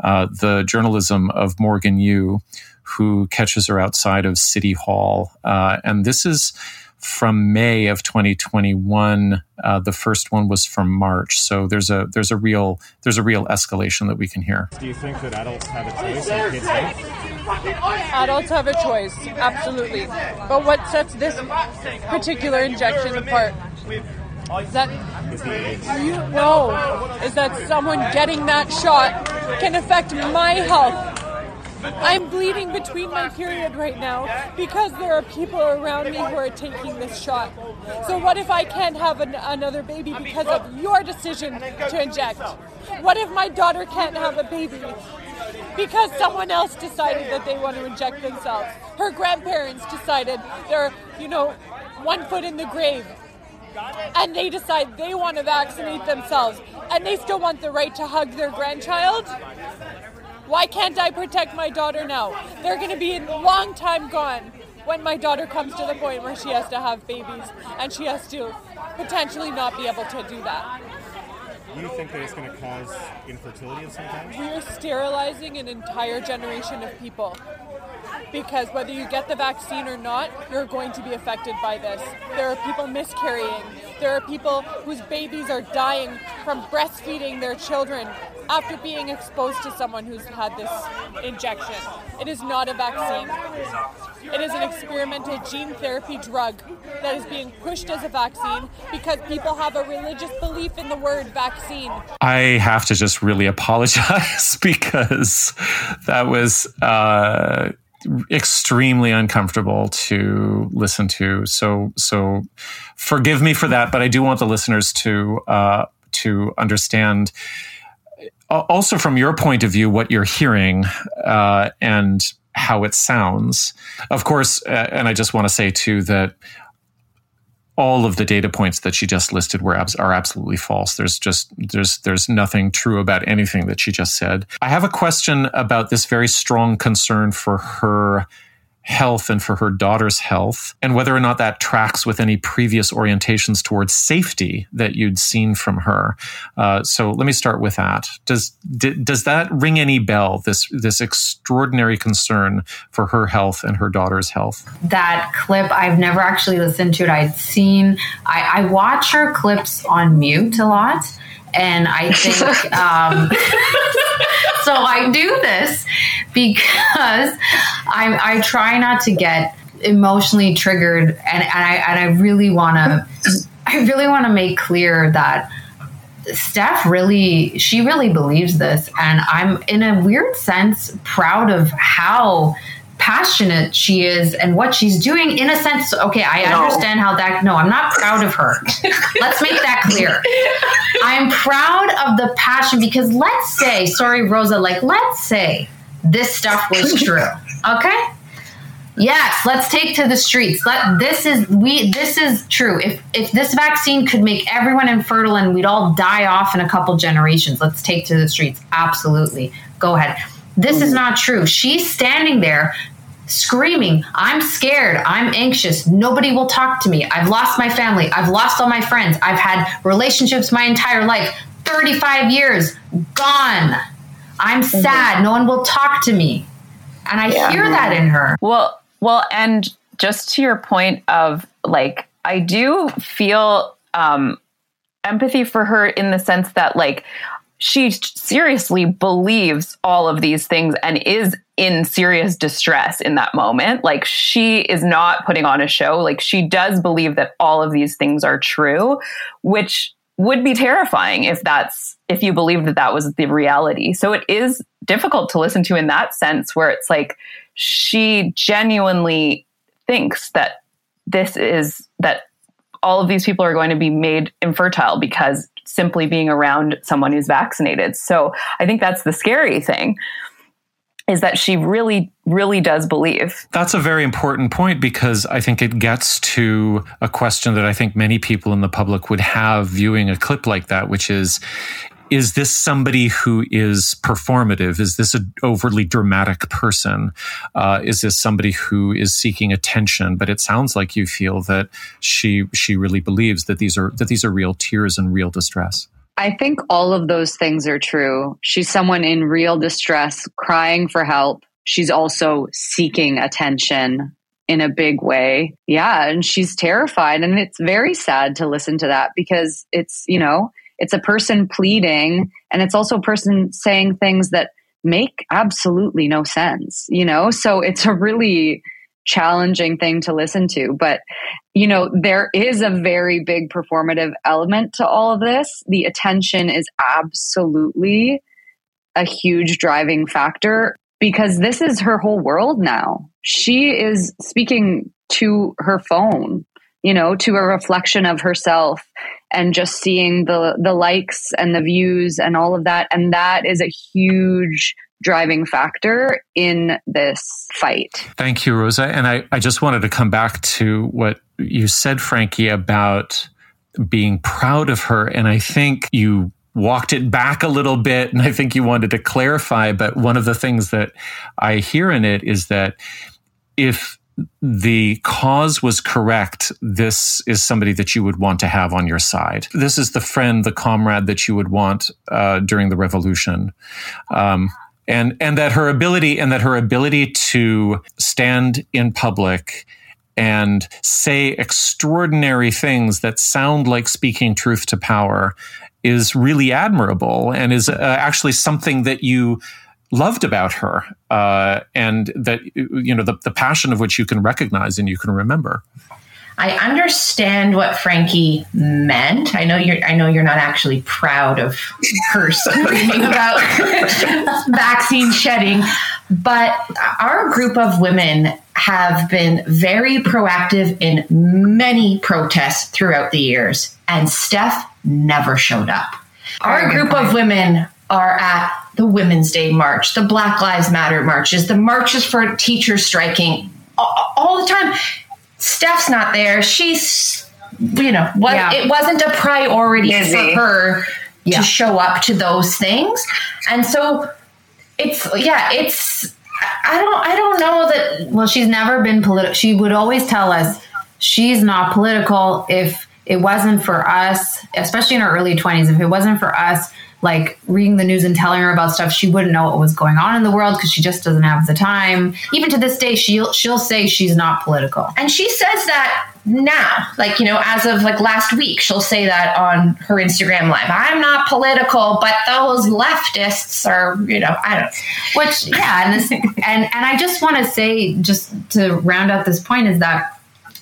uh, the journalism of Morgan Yew, who catches her outside of City Hall, uh, and this is from May of 2021. Uh, the first one was from March. So there's a there's a real there's a real escalation that we can hear. Do you think that adults have a choice and kids don't? Adults have a choice, absolutely. But what sets this particular injection apart? Is that you know is that someone getting that shot can affect my health. I'm bleeding between my period right now because there are people around me who are taking this shot. So what if I can't have an, another baby because of your decision to inject? What if my daughter can't have a baby because someone else decided that they want to inject themselves? Her grandparents decided they're, you know, one foot in the grave and they decide they want to vaccinate themselves and they still want the right to hug their grandchild? Why can't I protect my daughter now? They're going to be a long time gone when my daughter comes to the point where she has to have babies and she has to potentially not be able to do that. Do you think that it's going to cause infertility of some kind? We are sterilizing an entire generation of people. Because whether you get the vaccine or not, you're going to be affected by this. There are people miscarrying. There are people whose babies are dying from breastfeeding their children after being exposed to someone who's had this injection. It is not a vaccine. It is an experimental gene therapy drug that is being pushed as a vaccine because people have a religious belief in the word vaccine. I have to just really apologize because that was uh, extremely uncomfortable to listen to. So, so forgive me for that, but I do want the listeners to uh, to understand. Also, from your point of view, what you're hearing uh, and how it sounds. Of course, uh, and I just want to say too that all of the data points that she just listed were abs- are absolutely false. There's just there's there's nothing true about anything that she just said. I have a question about this very strong concern for her health and for her daughter's health, and whether or not that tracks with any previous orientations towards safety that you'd seen from her. Uh, so let me start with that. Does d- does that ring any bell? This this extraordinary concern for her health and her daughter's health. that clip i've never actually listened to it i'd seen i, I watch her clips on mute a lot and i think um, so i do this because I, I try not to get emotionally triggered and, and i and i really want to i really want to make clear that Steph really, she really believes this. And I'm, in a weird sense, proud of how passionate she is and what she's doing. In a sense, okay, I understand how that, no, I'm not proud of her. let's make that clear. I'm proud of the passion because let's say, sorry, Rosa, like, let's say this stuff was true. Okay? Yes, let's take to the streets. Let this is we this is true. If if this vaccine could make everyone infertile and we'd all die off in a couple generations, let's take to the streets. Absolutely. Go ahead. This is not true. She's standing there screaming, I'm scared, I'm anxious, nobody will talk to me. I've lost my family, I've lost all my friends, I've had relationships my entire life, 35 years, gone. I'm sad, no one will talk to me. And I Yeah. hear that in her. Well, well, and just to your point of like, I do feel um, empathy for her in the sense that like she seriously believes all of these things and is in serious distress in that moment. Like she is not putting on a show. Like she does believe that all of these things are true, which would be terrifying if that's if you believe that that was the reality. So it is difficult to listen to in that sense where it's like she genuinely thinks that this is that all of these people are going to be made infertile because simply being around someone who's vaccinated. So I think that's the scary thing is that she really really does believe. That's a very important point because I think it gets to a question that I think many people in the public would have viewing a clip like that, which is is this somebody who is performative? Is this an overly dramatic person? Uh, is this somebody who is seeking attention? But it sounds like you feel that she she really believes that these are that these are real tears and real distress. I think all of those things are true. She's someone in real distress, crying for help. She's also seeking attention in a big way. Yeah. And she's terrified. And it's very sad to listen to that because it's, you know, it's a person pleading and it's also a person saying things that make absolutely no sense, you know? So it's a really challenging thing to listen to. But, you know, there is a very big performative element to all of this. The attention is absolutely a huge driving factor because this is her whole world now. She is speaking to her phone, you know, to a reflection of herself and just seeing the the likes and the views and all of that and that is a huge driving factor in this fight. Thank you, Rosa. And I, I just wanted to come back to what you said, Frankie, about being proud of her. And I think you walked it back a little bit. And I think you wanted to clarify. But one of the things that I hear in it is that if the cause was correct, this is somebody that you would want to have on your side. This is the friend, the comrade that you would want uh, during the revolution. Um, and and that her ability and that her ability to stand in public and say extraordinary things that sound like speaking truth to power is really admirable and is uh, actually something that you loved about her uh, and that you know the, the passion of which you can recognize and you can remember I understand what Frankie meant. I know you're. I know you're not actually proud of her screaming about vaccine shedding, but our group of women have been very proactive in many protests throughout the years, and Steph never showed up. Our group of women are at the Women's Day March, the Black Lives Matter marches, the marches for teachers striking all, all the time Steph's not there. She's, you know, what yeah. it wasn't a priority Busy. for her yeah. to show up to those things, and so it's yeah, it's I don't I don't know that. Well, she's never been political. She would always tell us she's not political if it wasn't for us, especially in her early twenties. If it wasn't for us like reading the news and telling her about stuff she wouldn't know what was going on in the world because she just doesn't have the time. Even to this day she'll she'll say she's not political. And she says that now like you know as of like last week she'll say that on her instagram live. I'm not political but those leftists are you know i don't which yeah and this, and and i just want to say just to round out this point is that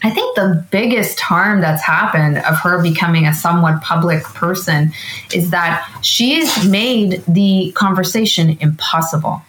I think the biggest harm that's happened of her becoming a somewhat public person is that she's made the conversation impossible.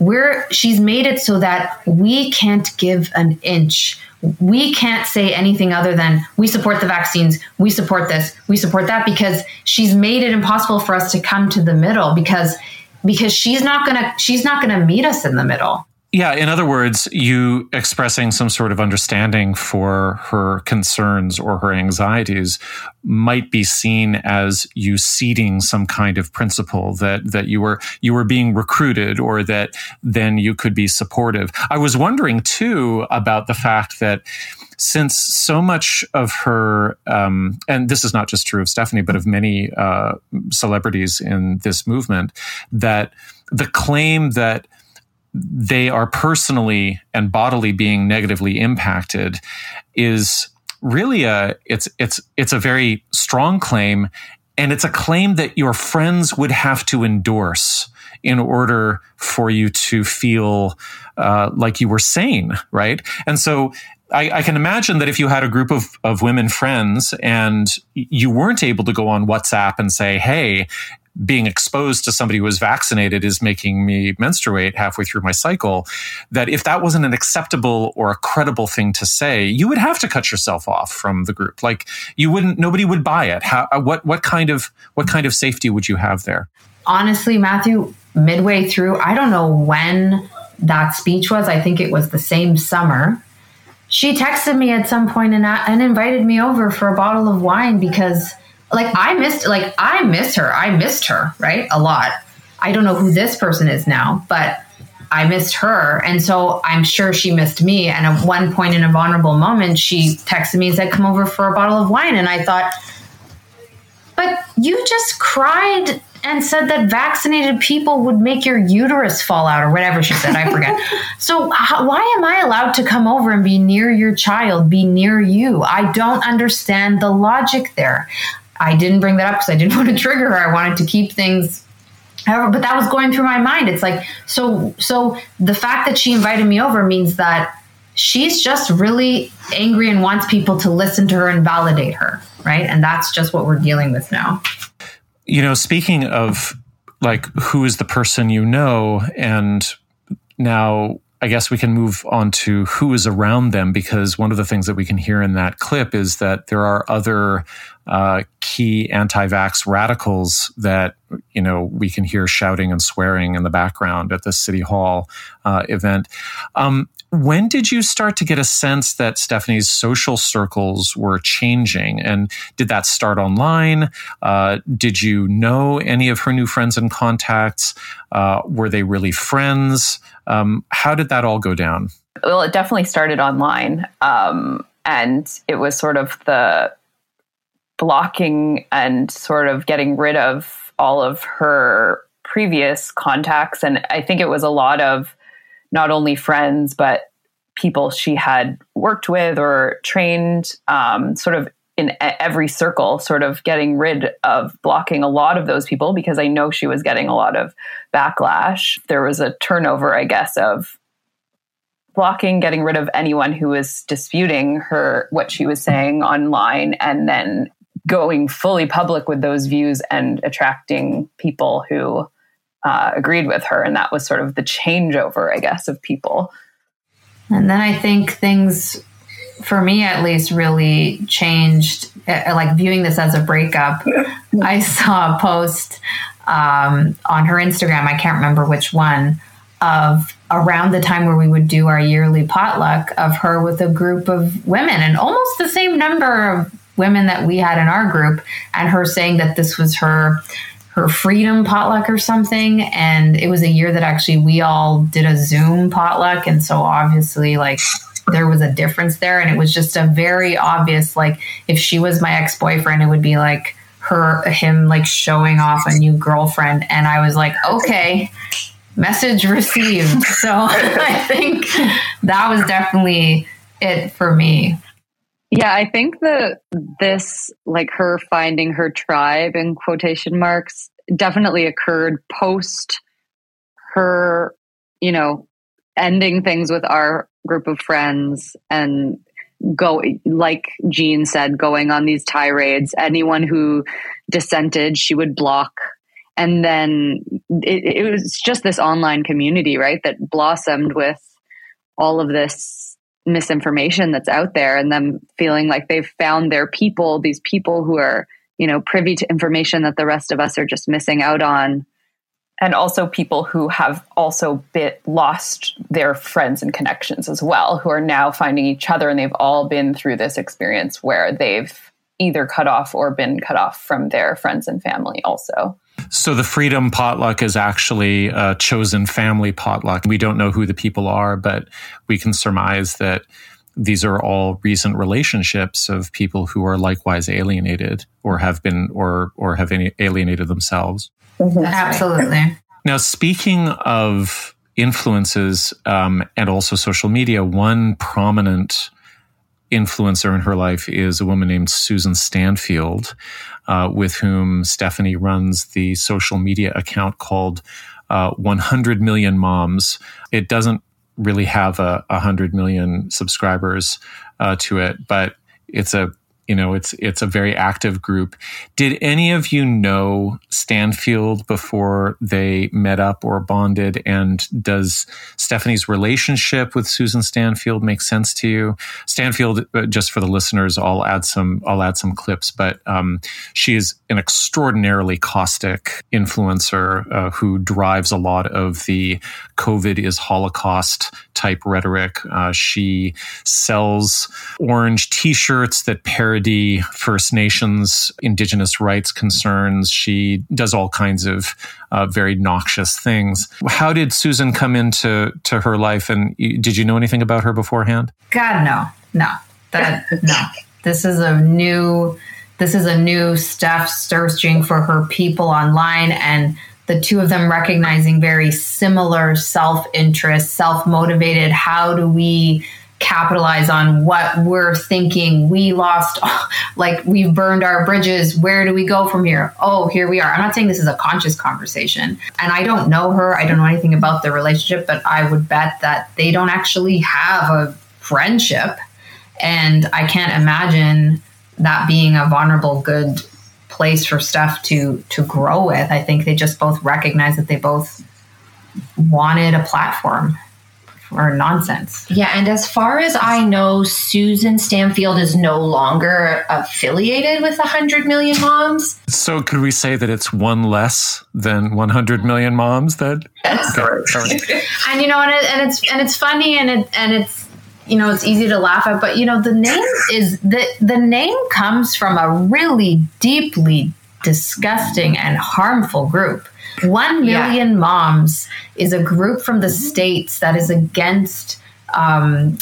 We're, she's made it so that we can't give an inch. We can't say anything other than we support the vaccines, we support this, we support that because she's made it impossible for us to come to the middle because because she's not going to she's not going to meet us in the middle. Yeah, in other words, you expressing some sort of understanding for her concerns or her anxieties might be seen as you ceding some kind of principle that that you were you were being recruited or that then you could be supportive. I was wondering too about the fact that since so much of her, um, and this is not just true of Stephanie, but of many uh, celebrities in this movement, that the claim that they are personally and bodily being negatively impacted is really a it's it's it's a very strong claim and it's a claim that your friends would have to endorse in order for you to feel uh, like you were sane, right? And so I, I, can imagine that if you had a group of, of women friends and you weren't able to go on WhatsApp and say, hey, being exposed to somebody who was vaccinated is making me menstruate halfway through my cycle, that if that wasn't an acceptable or a credible thing to say, you would have to cut yourself off from the group. Like you wouldn't, nobody would buy it. How, uh, what, what kind of, what kind of safety would you have there? Honestly, Matthew, midway through, I don't know when that speech was. I think it was the same summer. She texted me at some point and, and invited me over for a bottle of wine because like I missed like I miss her. I missed her, right? A lot. I don't know who this person is now, but I missed her. And so I'm sure she missed me. And at one point in a vulnerable moment, she texted me and said, Come over for a bottle of wine. And I thought, but you just cried and said that vaccinated people would make your uterus fall out or whatever she said. I forget. so, how, why am I allowed to come over and be near your child, be near you? I don't understand the logic there. I didn't bring that up because I didn't want to trigger her. I wanted to keep things However, but that was going through my mind. It's like so so the fact that she invited me over means that she's just really angry and wants people to listen to her and validate her, right? And that's just what we're dealing with now. You know, speaking of like who is the person you know and now I guess we can move on to who is around them because one of the things that we can hear in that clip is that there are other uh, key anti-vax radicals that you know we can hear shouting and swearing in the background at the city hall uh, event. Um, when did you start to get a sense that Stephanie's social circles were changing? And did that start online? Uh, did you know any of her new friends and contacts? Uh, were they really friends? Um, how did that all go down? Well, it definitely started online. Um, and it was sort of the blocking and sort of getting rid of all of her previous contacts. And I think it was a lot of not only friends, but people she had worked with or trained, um, sort of in every circle, sort of getting rid of blocking a lot of those people because I know she was getting a lot of backlash. There was a turnover, I guess, of blocking, getting rid of anyone who was disputing her, what she was saying online, and then going fully public with those views and attracting people who uh, agreed with her. And that was sort of the changeover, I guess, of people. And then I think things, for me at least, really changed. Uh, like viewing this as a breakup, I saw a post um, on her Instagram, I can't remember which one, of around the time where we would do our yearly potluck of her with a group of women and almost the same number of women that we had in our group and her saying that this was her her freedom potluck or something. And it was a year that actually we all did a zoom potluck. And so obviously like there was a difference there. And it was just a very obvious like if she was my ex-boyfriend it would be like her him like showing off a new girlfriend. And i was like okay message received. So i think that was definitely it for me yeah, I think that this, like her finding her tribe in quotation marks, definitely occurred post her, you know, ending things with our group of friends and go like Jean said, going on these tirades. Anyone who dissented, she would block. And then it, it was just this online community, right, that blossomed with all of this misinformation that's out there and them feeling like they've found their people, these people who are, you know, privy to information that the rest of us are just missing out on. And also people who have also bit lost their friends and connections as well, who are now finding each other and they've all been through this experience where they've either cut off or been cut off from their friends and family also. So the freedom potluck is actually a chosen family potluck. We don't know who the people are, but we can surmise that these are all recent relationships of people who are likewise alienated or have been or or have alienated themselves. Mm-hmm. Absolutely. Now, speaking of influences um, and also social media, one prominent influencer in her life is a woman named Susan Standfield, uh, with whom Stephanie runs the social media account called uh, 100 Million Moms. It doesn't really have a 100 million subscribers uh, to it, but it's a you know it's it's a very active group. Did any of you know standfield before they met up or bonded? And does stephanie's relationship with susan standfield make sense to you? Standfield uh, just for the listeners i'll add some i'll add some clips but um, she is an extraordinarily caustic influencer uh, who drives a lot of the covid is holocaust type rhetoric. Uh, she sells orange t-shirts that pair parody First Nations, Indigenous rights concerns. She does all kinds of uh, very noxious things. How did Susan come into to her life, and did you know anything about her beforehand? God, no, no, that no. This is a new this is a new Steph searching for her people online and the two of them recognizing very similar self interest, self motivated. How do we capitalize on what we're thinking? We lost, like, we've burned our bridges. Where do we go from here? Oh, here we are. I'm not saying this is a conscious conversation. And I don't know her, I don't know anything about their relationship, but I would bet that they don't actually have a friendship. And I can't imagine that being a vulnerable, good place for Steph to to grow with. I think they just both recognize that they both wanted a platform for nonsense. Yeah, and as far as I know, Susan Standfield is no longer affiliated with 100 Million Moms. So could we say that it's one less than 100 million moms that Yes. Okay. And you know, and, it, and it's and it's funny and it and it's you know it's easy to laugh at, but you know the name is the the name comes from a really deeply disgusting and harmful group. One Yeah. million moms is a group from the states that is against um,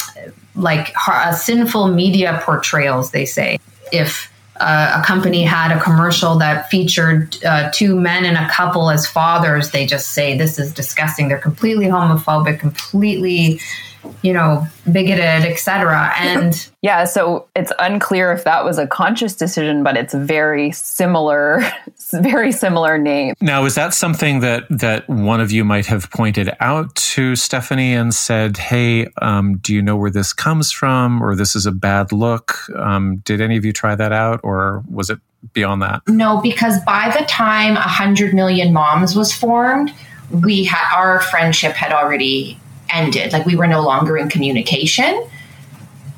like uh, sinful media portrayals. They say if uh, a company had a commercial that featured uh, two men and a couple as fathers, they just say this is disgusting. They're completely homophobic, completely, you know, bigoted, etc. And Yeah, so it's unclear if that was a conscious decision, but it's very similar, very similar name. Now, is that something that that one of you might have pointed out to Stephanie and said, "Hey, um, do you know where this comes from, or this is a bad look"? Um, did any of you try that out, or was it beyond that? No, because by the time 100 Million Moms was formed, we had our friendship had already ended. Like we were no longer in communication.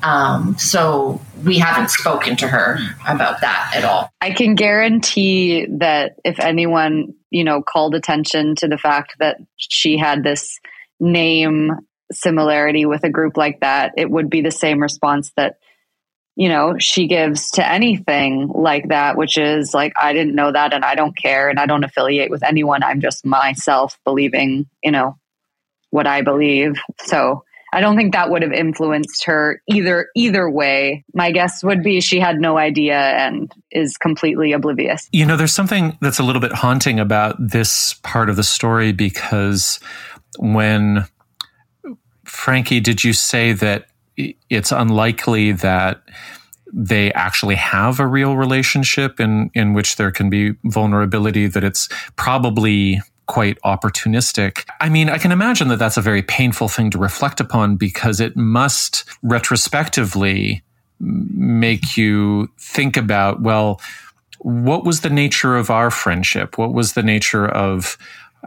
Um, so we haven't spoken to her about that at all. I can guarantee that if anyone, you know, called attention to the fact that she had this name similarity with a group like that, it would be the same response that, you know, she gives to anything like that, which is like, I didn't know that and I don't care and I don't affiliate with anyone. I'm just myself believing, you know, what I believe. So I don't think that would have influenced her either either way. My guess would be she had no idea and is completely oblivious. You know, there's something that's a little bit haunting about this part of the story because when Frankie, did you say that it's unlikely that they actually have a real relationship in in which there can be vulnerability that it's probably quite opportunistic. I mean, I can imagine that that's a very painful thing to reflect upon because it must retrospectively make you think about well what was the nature of our friendship what was the nature of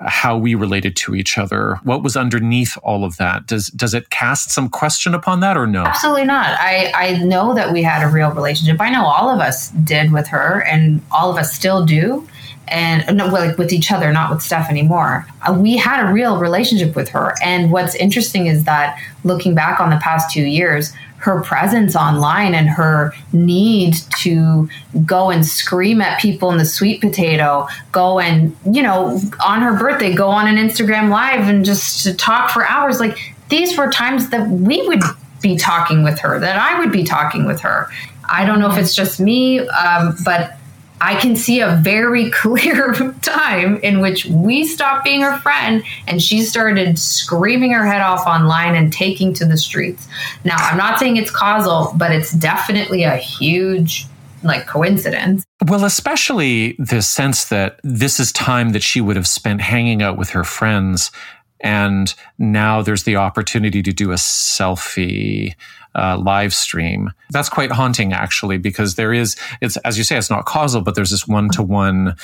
how we related to each other what was underneath all of that does does it cast some question upon that or no Absolutely not. I, I know that we had a real relationship. I know all of us did with her, and all of us still do. And no, well, like with each other, not with Steph anymore. Uh, We had a real relationship with her. And what's interesting is that looking back on the past two years, her presence online and her need to go and scream at people in the sweet potato, go and, you know, on her birthday, go on an Instagram live and just to talk for hours. Like these were times that we would be talking with her, that I would be talking with her. I don't know if it's just me, um, but I can see a very clear time in which we stopped being her friend and she started screaming her head off online and taking to the streets. Now, I'm not saying it's causal, but it's definitely a huge like coincidence. well especially the sense that this is time that she would have spent hanging out with her friends and now there's the opportunity to do a selfie uh, live stream. That's quite haunting, actually, because there is, it's as you say, it's not causal, but there's this one to one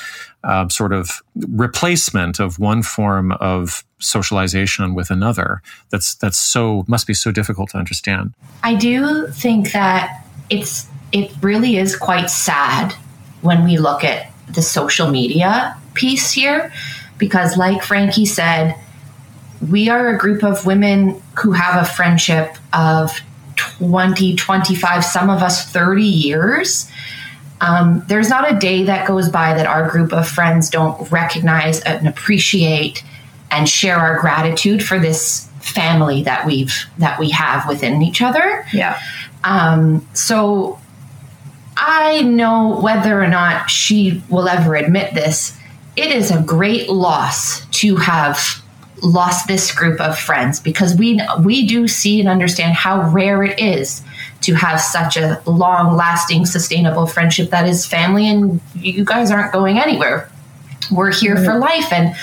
sort of replacement of one form of socialization with another. That's that's so must be so difficult to understand. I do think that it's it really is quite sad when we look at the social media piece here because like Frankie said we are a group of women who have a friendship of 20 25 some of us 30 years. Um, there's not a day that goes by that our group of friends don't recognize and appreciate and share our gratitude for this family that we've that we have within each other. Yeah. um, so I know whether or not she will ever admit this, it is a great loss to have lost this group of friends because we we do see and understand how rare it is to have such a long lasting sustainable friendship that is family and you guys aren't going anywhere. We're here for mm-hmm. life and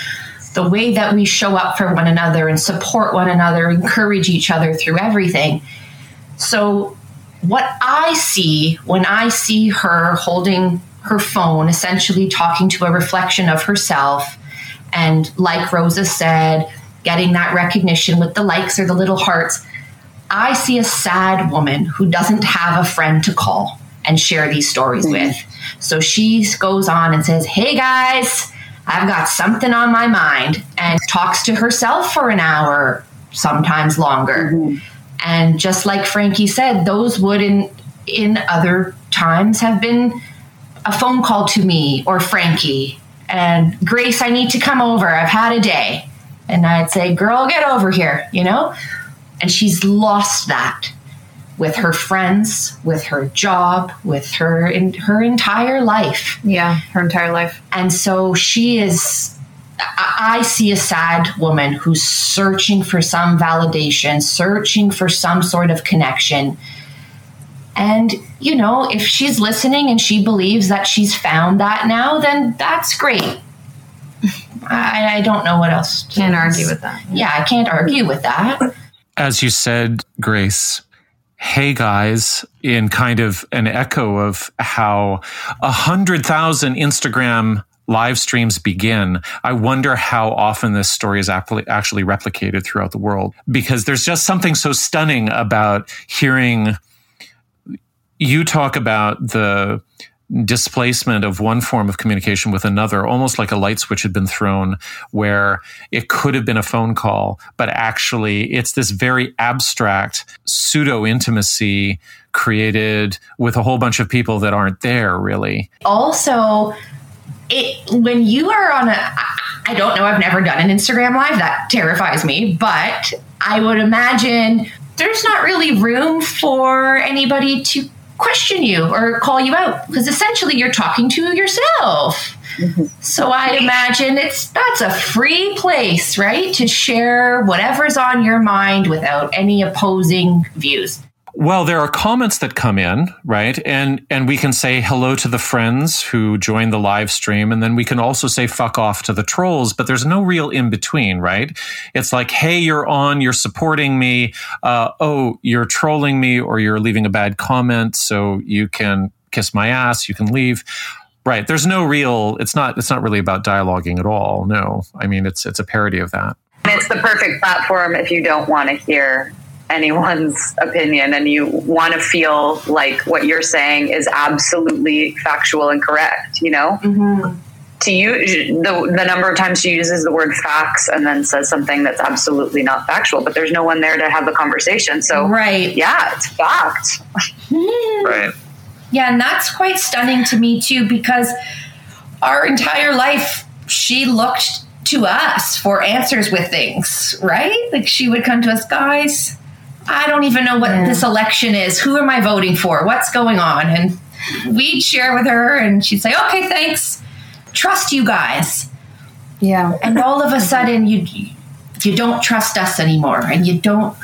the way that we show up for one another and support one another encourage each other through everything. So what i see when i see her holding her phone essentially talking to a reflection of herself and like Rosa said, getting that recognition with the likes or the little hearts. I see a sad woman who doesn't have a friend to call and share these stories mm-hmm. with. So she goes on and says, Hey guys, I've got something on my mind, and talks to herself for an hour, sometimes longer. Mm-hmm. And just like Frankie said, those would in in other times have been a phone call to me or Frankie and Grace, I need to come over. I've had a day. And I'd say, Girl, get over here, you know? And she's lost that with her friends, with her job, with her in her entire life. Yeah, her entire life. And so she is I see a sad woman who's searching for some validation, searching for some sort of connection. And, you know, if she's listening and she believes that she's found that now, then that's great. I, I don't know what else. Can't argue with that. Yeah, I can't argue with that. As you said, Grace, hey guys, in kind of an echo of how a hundred thousand Instagram live streams begin, I wonder how often this story is actually replicated throughout the world because there's just something so stunning about hearing you talk about the displacement of one form of communication with another, almost like a light switch had been thrown, where it could have been a phone call, but actually it's this very abstract pseudo intimacy created with a whole bunch of people that aren't there, really. Also, it, when you are on a, I don't know, I've never done an Instagram live, that terrifies me, but I would imagine there's not really room for anybody to question you or call you out because essentially you're talking to yourself. Mm-hmm. So I imagine it's that's a free place, right? To share whatever's on your mind without any opposing views. Well, there are comments that come in, right? And and we can say hello to the friends who join the live stream and then we can also say fuck off to the trolls, but there's no real in between, right? It's like, "Hey, you're on, you're supporting me. Uh, oh, you're trolling me or you're leaving a bad comment, so you can kiss my ass, you can leave." Right. There's no real it's not it's not really about dialoguing at all. No. I mean, it's it's a parody of that. It's the perfect platform if you don't want to hear anyone's opinion and you want to feel like what you're saying is absolutely factual and correct, you know? Mm-hmm. To you, the, the number of times she uses the word facts and then says something that's absolutely not factual, but there's no one there to have the conversation. So, right. yeah, it's fact. right. Yeah, and that's quite stunning to me too, because our entire life, she looked to us for answers with things, right? Like she would come to us, guys, I don't even know what yeah. this election is. Who am I voting for? What's going on? And we'd share with her, and she'd say, "Okay, thanks. Trust you guys." Yeah. And all of a sudden, you you don't trust us anymore, and you don't.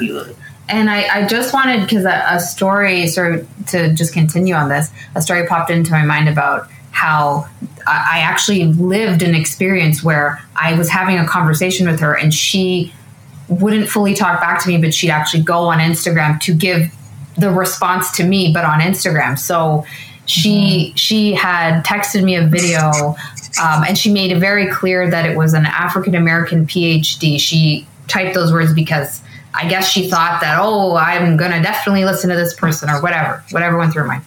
And I, I just wanted because a, a story sort of to just continue on this. A story popped into my mind about how I actually lived an experience where I was having a conversation with her, and she wouldn't fully talk back to me, but she'd actually go on Instagram to give the response to me, but on Instagram. So she mm-hmm. she had texted me a video, um, and she made it very clear that it was an African American PhD. She typed those words because I guess she thought that oh, I'm gonna definitely listen to this person or whatever, whatever went through my.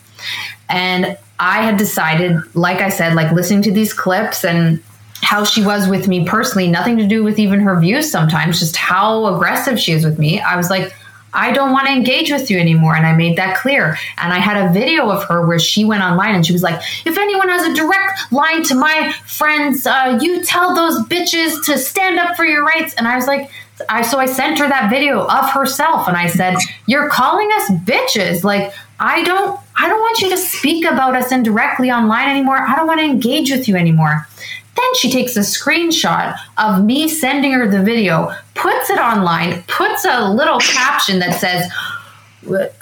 And I had decided, like I said, like listening to these clips and how she was with me personally, nothing to do with even her views sometimes, just how aggressive she is with me. I was like, I don't want to engage with you anymore. And I made that clear. And I had a video of her where she went online and she was like, if anyone has a direct line to my friends, uh, you tell those bitches to stand up for your rights. And I was like, I so I sent her that video of herself and I said, You're calling us bitches. Like, I don't I don't want you to speak about us indirectly online anymore. I don't want to engage with you anymore. Then she takes a screenshot of me sending her the video, puts it online, puts a little caption that says,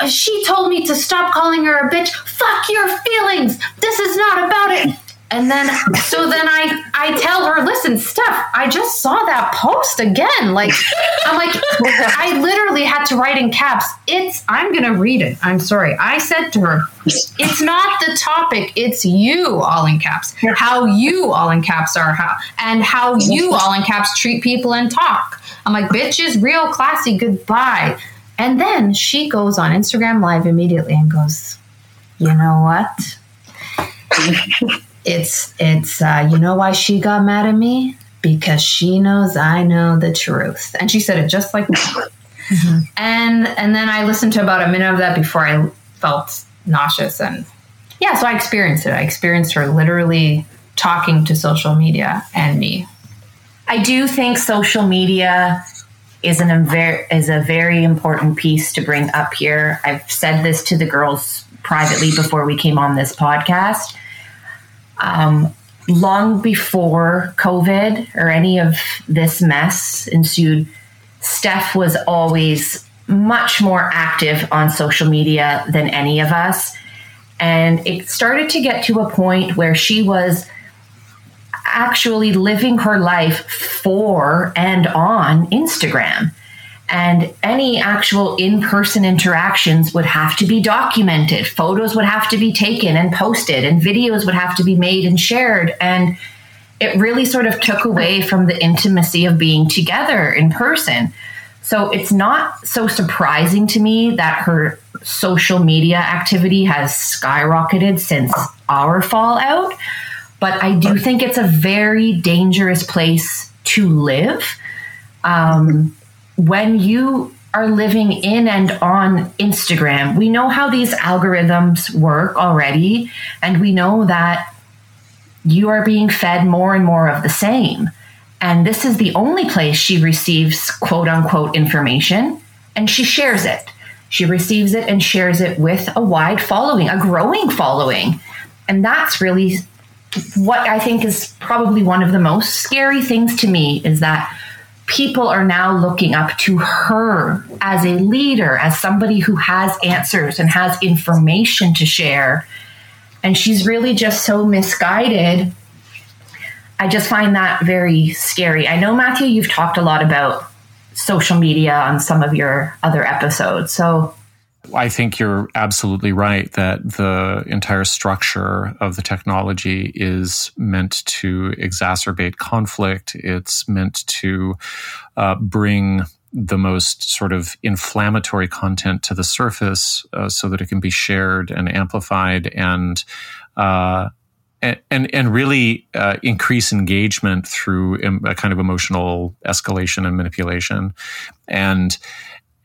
she told me to stop calling her a bitch. Fuck your feelings. This is not about it. And then, so then I, I tell her, listen, Steph, I just saw that post again. Like, I'm like, I literally had to write in caps. It's, I'm going to read it. I'm sorry. I said to her, it's not the topic. It's you all in caps. How you all in caps are how, and how you all in caps treat people and talk. I'm like, bitch is real classy. Goodbye. And then she goes on Instagram Live immediately and goes, you know what? It's it's uh, you know why she got mad at me because she knows I know the truth, and she said it just like that. Mm-hmm. And and then I listened to about a minute of that before I felt nauseous, and yeah, so I experienced it. I experienced her literally talking to social media and me. I do think social media is an is a very important piece to bring up here. I've said this to the girls privately before we came on this podcast um, long before COVID or any of this mess ensued, Steph was always much more active on social media than any of us. And it started to get to a point where she was actually living her life for and on Instagram and any actual in person interactions would have to be documented. Photos would have to be taken and posted, and videos would have to be made and shared. And it really sort of took away from the intimacy of being together in person. So it's not so surprising to me that her social media activity has skyrocketed since our fallout. But I do think it's a very dangerous place to live. Um, when you are living in and on Instagram, we know how these algorithms work already, and we know that you are being fed more and more of the same. And this is the only place she receives quote unquote information, and she shares it. She receives it and shares it with a wide following, a growing following. And that's really what I think is probably one of the most scary things to me is that people are now looking up to her as a leader, as somebody who has answers and has information to share. And she's really just so misguided. I just find that very scary. I know, Matthew, you've talked a lot about social media on some of your other episodes. So I think you're absolutely right that the entire structure of the technology is meant to exacerbate conflict. It's meant to uh, bring the most sort of inflammatory content to the surface uh, so that it can be shared and amplified and uh, and and really uh, increase engagement through a kind of emotional escalation and manipulation and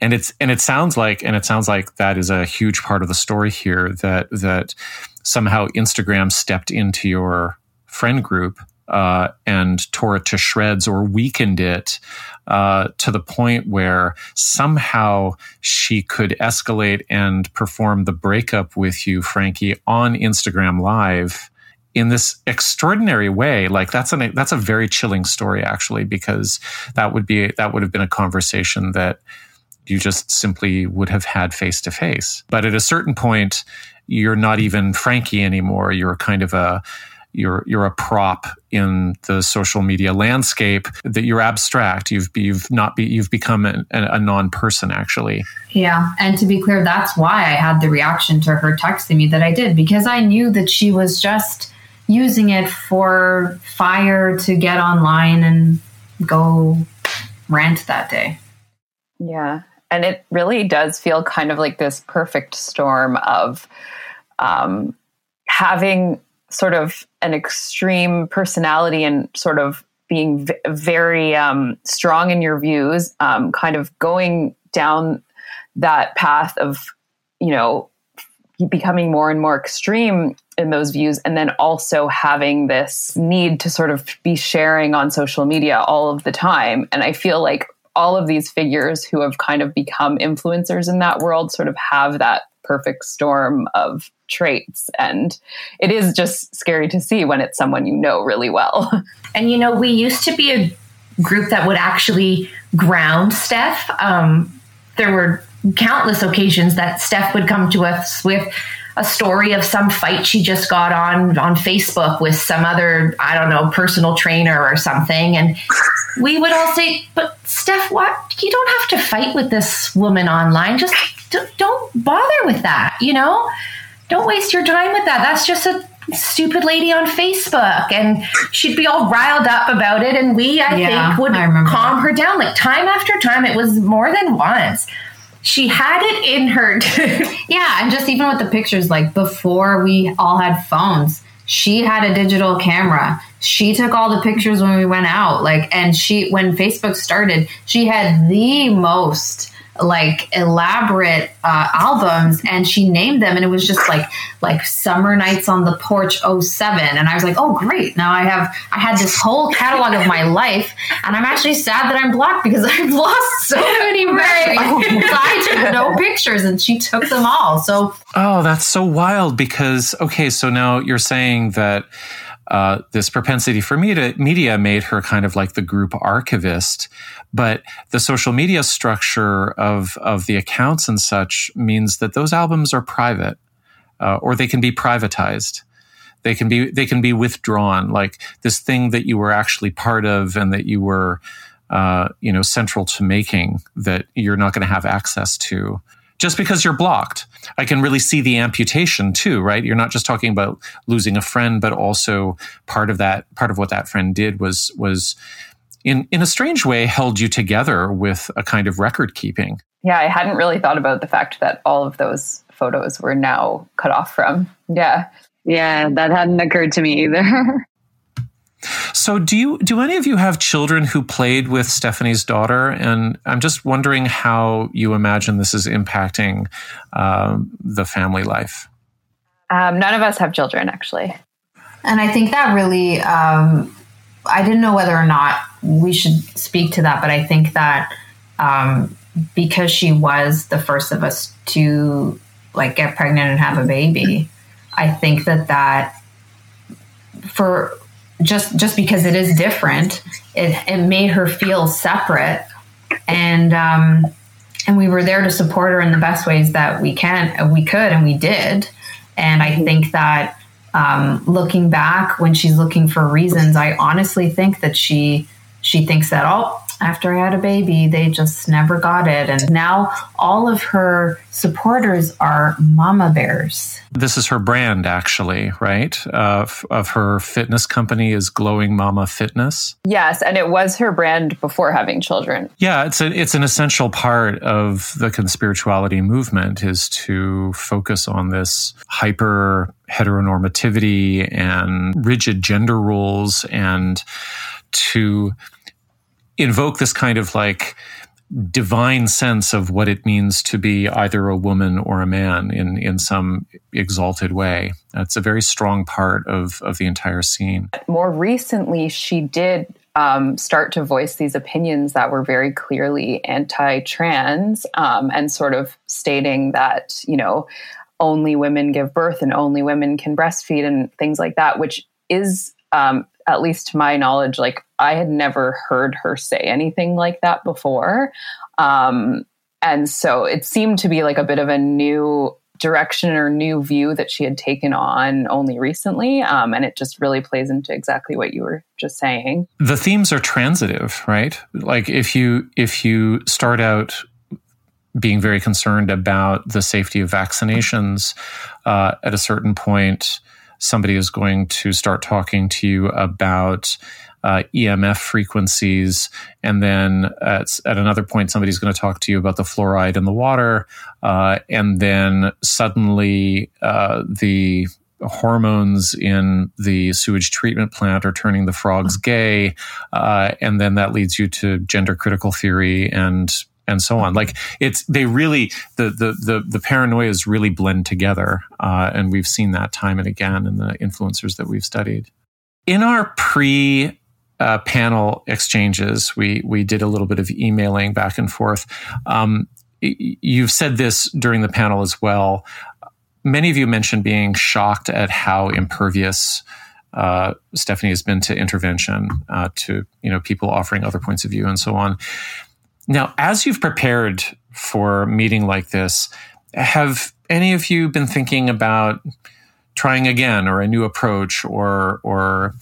and it's and it sounds like and it sounds like that is a huge part of the story here that that somehow Instagram stepped into your friend group uh, and tore it to shreds or weakened it uh, to the point where somehow she could escalate and perform the breakup with you, Frankie, on Instagram Live in this extraordinary way. Like that's an that's a very chilling story actually because that would be that would have been a conversation that you just simply would have had face to face. But at a certain point, you're not even Frankie anymore. You're kind of a you're you're a prop in the social media landscape that you're abstract. You've you've not be you've become a, a non-person actually. Yeah. And to be clear that's why i had the reaction to her texting me that i did because i knew that she was just using it for fire to get online and go rant that day. Yeah and it really does feel kind of like this perfect storm of um, having sort of an extreme personality and sort of being v- very um, strong in your views, um, kind of going down that path of, you know, becoming more and more extreme in those views, and then also having this need to sort of be sharing on social media all of the time. And I feel like all of these figures who have kind of become influencers in that world sort of have that perfect storm of traits. And it is just scary to see when it's someone you know really well. And you know, we used to be a group that would actually ground Steph. Um, there were countless occasions that Steph would come to us with a story of some fight she just got on on Facebook with some other I don't know personal trainer or something. And we would all say but Steph what? You don't have to fight with this woman online. Just don't bother with that you know? Don't waste your time with that. That's just a stupid lady on Facebook. And she'd be all riled up about it. And we I Yeah, think would I calm her down. Like time after time it was more than once she had it in her Yeah, and just even with the pictures, like before we all had phones, she had a digital camera. She took all the pictures when we went out. Like, and she, when Facebook started, she had the most like elaborate uh, albums and she named them and it was just like like summer nights on the porch 07 and i was like oh great. Now i have i had this whole catalog of my life and i'm actually sad that i'm blocked because i've lost so many memories i took no pictures and she took them all. So Oh, that's so wild because, okay, so now you're saying that uh, this propensity for media, media made her kind of like the group archivist, but the social media structure of, of the accounts and such means that those albums are private uh, or they can be privatized. They can be they can be withdrawn, like this thing that you were actually part of and that you were, uh, you know, central to making that you're not going to have access to just because you're blocked. I can really see the amputation too, right? You're not just talking about losing a friend, but also part of that, part of what that friend did was, was in, in a strange way held you together with a kind of record keeping. Yeah, I hadn't really thought about the fact that all of those photos were now cut off from. Yeah. Yeah, that hadn't occurred to me either. So do you do any of you have children who played with Stephanie's daughter? And I'm just wondering how you imagine this is impacting um, the family life. Um, none of us have children, actually. And I think that really, um, I didn't know whether or not we should speak to that, but I think that um, because she was the first of us to like get pregnant and have a baby, I think that that for just just because it is different, it, it made her feel separate, and um, and we were there to support her in the best ways that we can, we could, and we did. And I think that um, looking back when she's looking for reasons, I honestly think that she she thinks that oh, after I had a baby, they just never got it, and now all of her supporters are mama bears. This is her brand, actually, right? Uh, f- of her fitness company is Glowing Mama Fitness. Yes, and it was her brand before having children. Yeah, it's a, it's an essential part of the conspirituality movement is to focus on this hyper heteronormativity and rigid gender roles and to invoke this kind of like divine sense of what it means to be either a woman or a man in in some exalted way. That's a very strong part of of the entire scene. More recently, she did um, start to voice these opinions that were very clearly anti-trans um, and sort of stating that you know only women give birth and only women can breastfeed and things like that, which is um, at least to my knowledge, like I had never heard her say anything like that before. Um, and so it seemed to be like a bit of a new direction or new view that she had taken on only recently. Um, and it just really plays into exactly what you were just saying. The themes are transitive, right? Like if you if you start out being very concerned about the safety of vaccinations, uh, at a certain point, somebody is going to start talking to you about uh, EMF frequencies. And then at, at, another point, somebody's going to talk to you about the fluoride in the water. Uh, and then suddenly uh, the hormones in the sewage treatment plant are turning the frogs gay. Uh, and then that leads you to gender critical theory and and so on. Like it's they really the the the, the paranoias really blend together, uh, and we've seen that time and again in the influencers that we've studied. In our pre uh, panel exchanges, we we did a little bit of emailing back and forth. Um, you've said this during the panel as well. Many of you mentioned being shocked at how impervious uh, Stephanie has been to intervention, uh, to you know people offering other points of view and so on. Now, as you've prepared for a meeting like this, have any of you been thinking about trying again or a new approach or or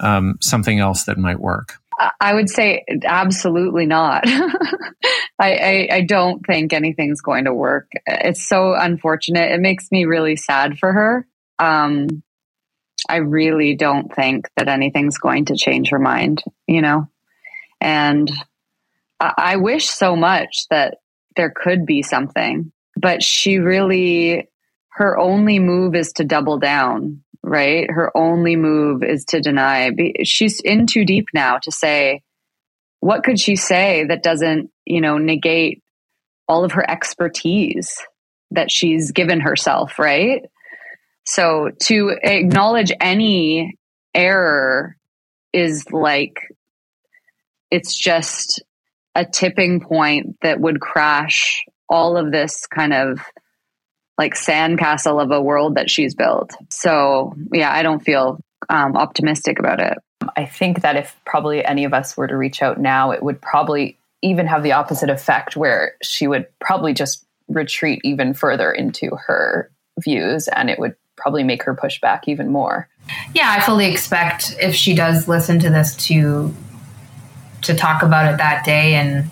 um, something else that might work? I would say absolutely not. I, I, I, don't think anything's going to work. It's so unfortunate. It makes me really sad for her. Um, I really don't think that anything's going to change her mind, you know? And I, wish so much that there could be something, but she really, her only move is to double down, right? Her only move is to deny. She's in too deep now to say, what could she say that doesn't, you know, negate all of her expertise that she's given herself, right? So to acknowledge any error is like, it's just a tipping point that would crash all of this kind of like sandcastle of a world that she's built. So, yeah, I don't feel um, optimistic about it. I think that if probably any of us were to reach out now, it would probably even have the opposite effect where she would probably just retreat even further into her views and it would probably make her push back even more. Yeah, I fully expect if she does listen to this to to talk about it that day and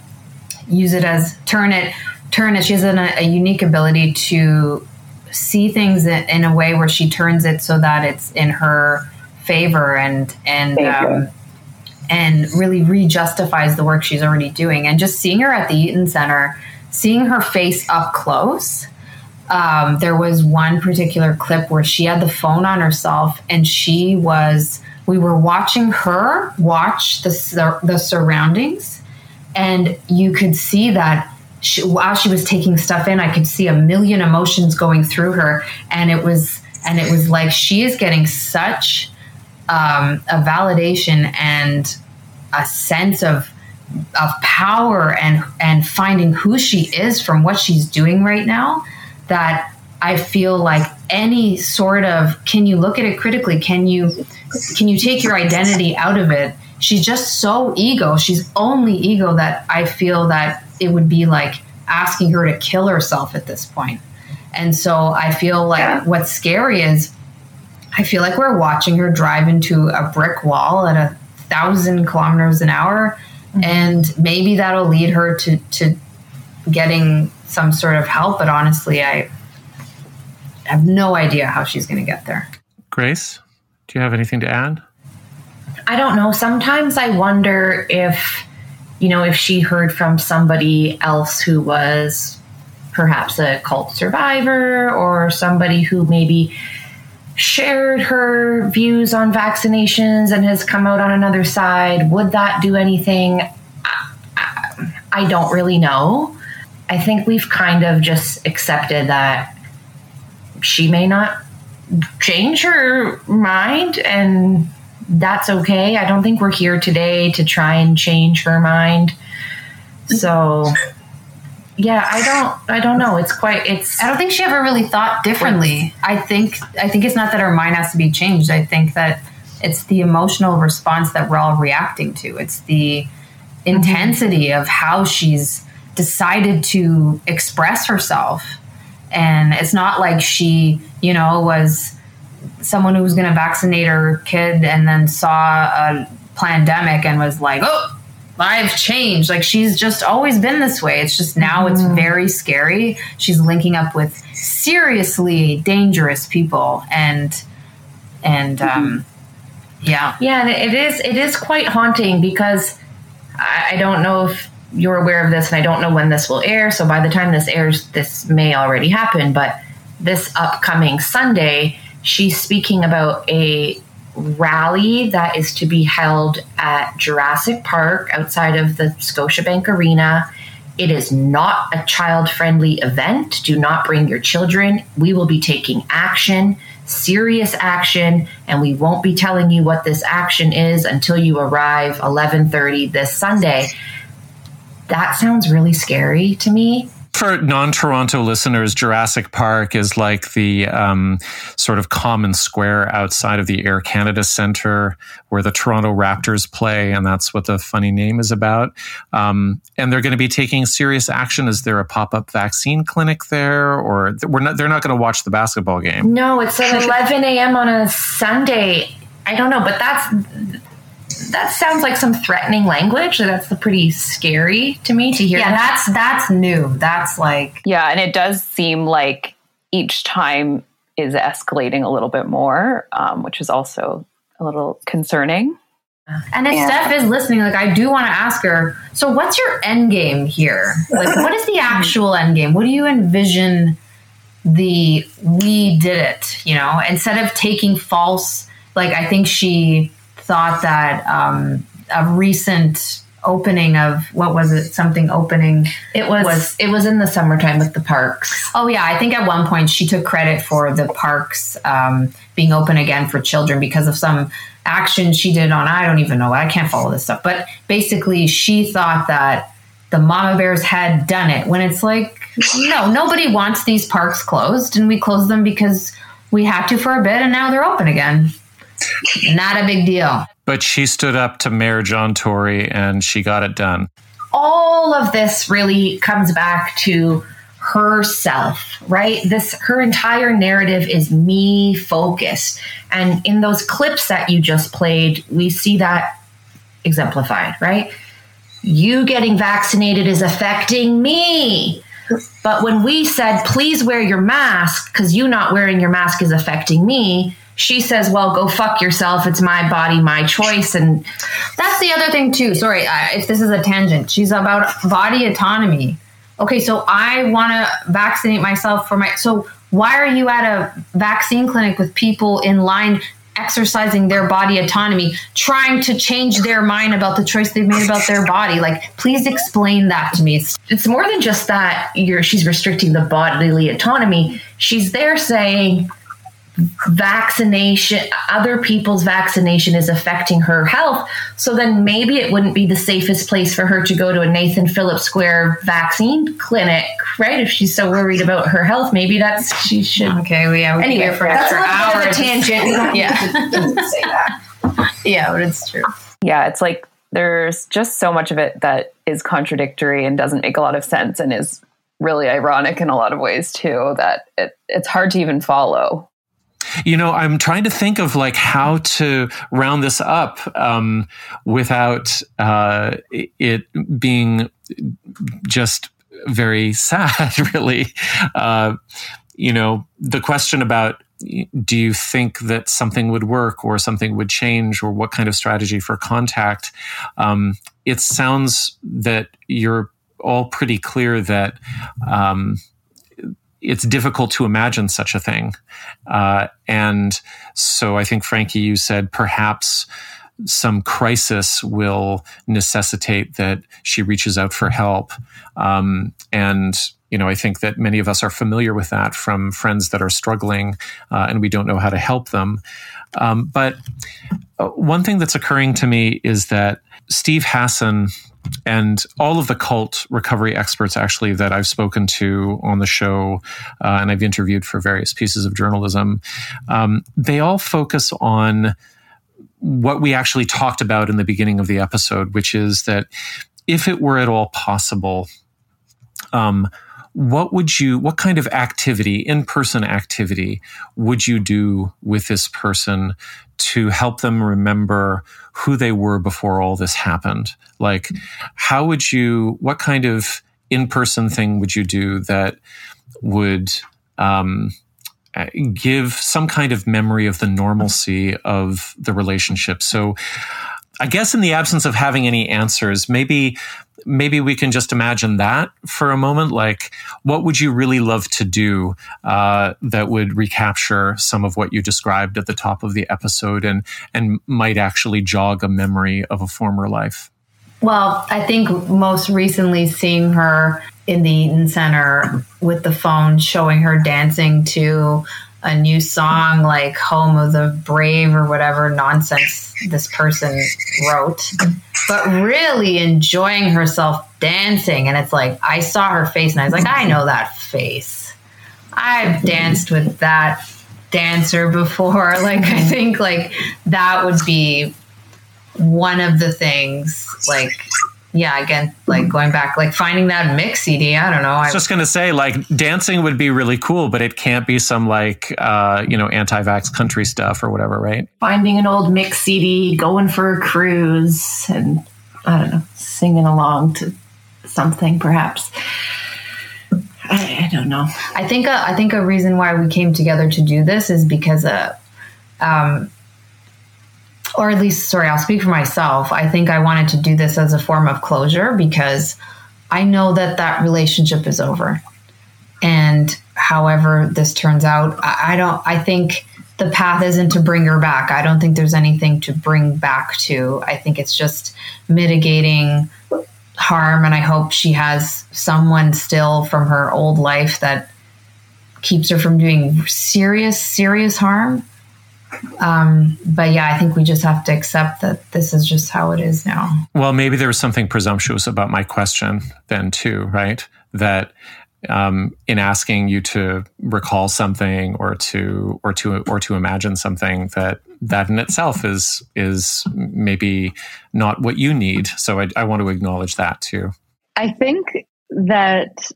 use it as turn it turn it. She has a, a unique ability to see things in a way where she turns it so that it's in her favor and and um, and really re-justifies the work she's already doing. And just seeing her at the Eaton Center, seeing her face up close um, there was one particular clip where she had the phone on herself and she was we were watching her watch the, the surroundings and you could see that she, while she was taking stuff in i could see a million emotions going through her and it was and it was like she is getting such um, a validation and a sense of of power and and finding who she is from what she's doing right now that I feel like any sort of can you look at it critically? Can you can you take your identity out of it? She's just so ego. She's only ego that I feel that it would be like asking her to kill herself at this point. And so I feel like yeah. what's scary is I feel like we're watching her drive into a brick wall at a thousand kilometers an hour. Mm-hmm. And maybe that'll lead her to, to getting some sort of help. But honestly, I have no idea how she's going to get there. Grace, do you have anything to add? I don't know. Sometimes I wonder if, you know, if she heard from somebody else who was perhaps a cult survivor or somebody who maybe shared her views on vaccinations and has come out on another side, would that do anything? I, I don't really know. I think we've kind of just accepted that she may not change her mind and that's okay. I don't think we're here today to try and change her mind. So yeah, I don't I don't know. It's quite it's I don't think she ever really thought differently. I think I think it's not that her mind has to be changed. I think that it's the emotional response that we're all reacting to. It's the intensity mm-hmm. of how she's decided to express herself. And it's not like she, you know, was someone who was going to vaccinate her kid and then saw a pandemic and was like, oh, I've changed. Like she's just always been this way. It's just now it's very scary. She's linking up with seriously dangerous people and and um yeah. Yeah, it is it is quite haunting because I don't know if you're aware of this, and I don't know when this will air. So by the time this airs, this may already happen. But this upcoming Sunday, she's speaking about a rally that is to be held at Jurassic Park outside of the Scotiabank Arena. It is not a child friendly event. Do not bring your children. We will be taking action serious action and we won't be telling you what this action is until you arrive 11:30 this Sunday. That sounds really scary to me for non-Toronto listeners, Jurassic Park is like the um, sort of common square outside of the Air Canada Centre where the Toronto Raptors play, and that's what the funny name is about. Um, and they're going to be taking serious action. Is there a pop-up vaccine clinic there, or we're not? They're not going to watch the basketball game. No, it's at 11 a.m. on a Sunday. I don't know, but that's that sounds like some threatening language. That's pretty scary to me to hear. Yeah, that. that's that's new. That's like Yeah, and it does seem like each time is escalating a little bit more, um, which is also a little concerning. And if Yeah. Steph is listening, like I do want to ask her, so what's your end game here? Like what is the actual end game? What do you envision the we did it, you know, instead of taking false like I think she thought that um a recent opening of what was it something opening It was, Was- it was in the summertime with the parks. Oh yeah, I think at one point she took credit for the parks um, being open again for children because of some action she did on I don't even know. I can't follow this stuff, but basically she thought that the mama bears had done it when it's like no, nobody wants these parks closed, and we closed them because we had to for a bit, and now they're open again. Not a big deal. But she stood up to Mayor John Tory and she got it done. all of this really comes back to herself, right? This her entire narrative is me focused. And in those clips that you just played, we see that exemplified, right? You getting vaccinated is affecting me. But when we said, please wear your mask because you not wearing your mask is affecting me, she says, well, go fuck yourself. It's my body, my choice. And That's the other thing too. Sorry, uh, if this is a tangent, she's about body autonomy. Okay, so I want to vaccinate myself for my. So why are you at a vaccine clinic with people in line exercising their body autonomy, trying to change their mind about the choice they've made about their body? Like, please explain that to me. It's- it's more than just that you're she's restricting the bodily autonomy she's there saying vaccination other people's vaccination is affecting her health so then maybe it wouldn't be the safest place for her to go to a nathan phillips square vaccine clinic right if she's so worried about her health maybe that's she should Okay, well, yeah, we anyway can go for that's a extra little bit of a tangent Yeah. need to say that Yeah, but it's true. Yeah, it's like there's just so much of it that is contradictory and doesn't make a lot of sense and is really ironic in a lot of ways too that it, it's hard to even follow. You know, I'm trying to think of like how to round this up um, without uh, it being just very sad, really. Uh, you know, the question about do you think that something would work or something would change or what kind of strategy for contact? Um, it sounds that you're all pretty clear that um, it's difficult to imagine such a thing. Uh, and so I think, Frankie, you said perhaps some crisis will necessitate that she reaches out for help. Um, and, you know, I think that many of us are familiar with that from friends that are struggling uh, and we don't know how to help them. Um, but uh, one thing that's occurring to me is that Steve Hassan and all of the cult recovery experts actually that I've spoken to on the show uh, and I've interviewed for various pieces of journalism, um, they all focus on what we actually talked about in the beginning of the episode, which is that if it were at all possible, um, what would you, what kind of activity, in person activity, would you do with this person to help them remember who they were before all this happened? Like, how would you, what kind of in person thing would you do that would, um, uh, give some kind of memory of the normalcy of the relationship. So, I guess in the absence of having any answers, maybe maybe we can just imagine that for a moment. Like, what would you really love to do uh, that would recapture some of what you described at the top of the episode and and might actually jog a memory of a former life? Well, I think most recently seeing her in the Eaton Center with the phone, showing her dancing to a new song like Home of the Brave or whatever nonsense this person wrote, but really enjoying herself dancing. And it's like, I saw her face and I was like, I know that face. I've danced with that dancer before. Like, I think like that would be one of the things like yeah, again, like going back, like finding that mix CD. I don't know. I was just gonna say, like dancing would be really cool, but it can't be some like uh, you know anti-vax country stuff or whatever, right? Finding an old mix CD, going for a cruise, and I don't know, singing along to something, perhaps. I, I don't know. I think uh, I think a reason why we came together to do this is because uh, um, or at least, sorry, I'll speak for myself. I think I wanted to do this as a form of closure because I know that that relationship is over. And however this turns out, I, don't, I think the path isn't to bring her back. I don't think there's anything to bring back to. I think it's just mitigating harm. And I hope she has someone still from her old life that keeps her from doing serious, serious harm um, but yeah, I think we just have to accept that this is just how it is now. Well, maybe there was something presumptuous about my question then too, right? That um, in asking you to recall something or to or to or to imagine something that that in itself is is maybe not what you need. So I, I want to acknowledge that too. I think that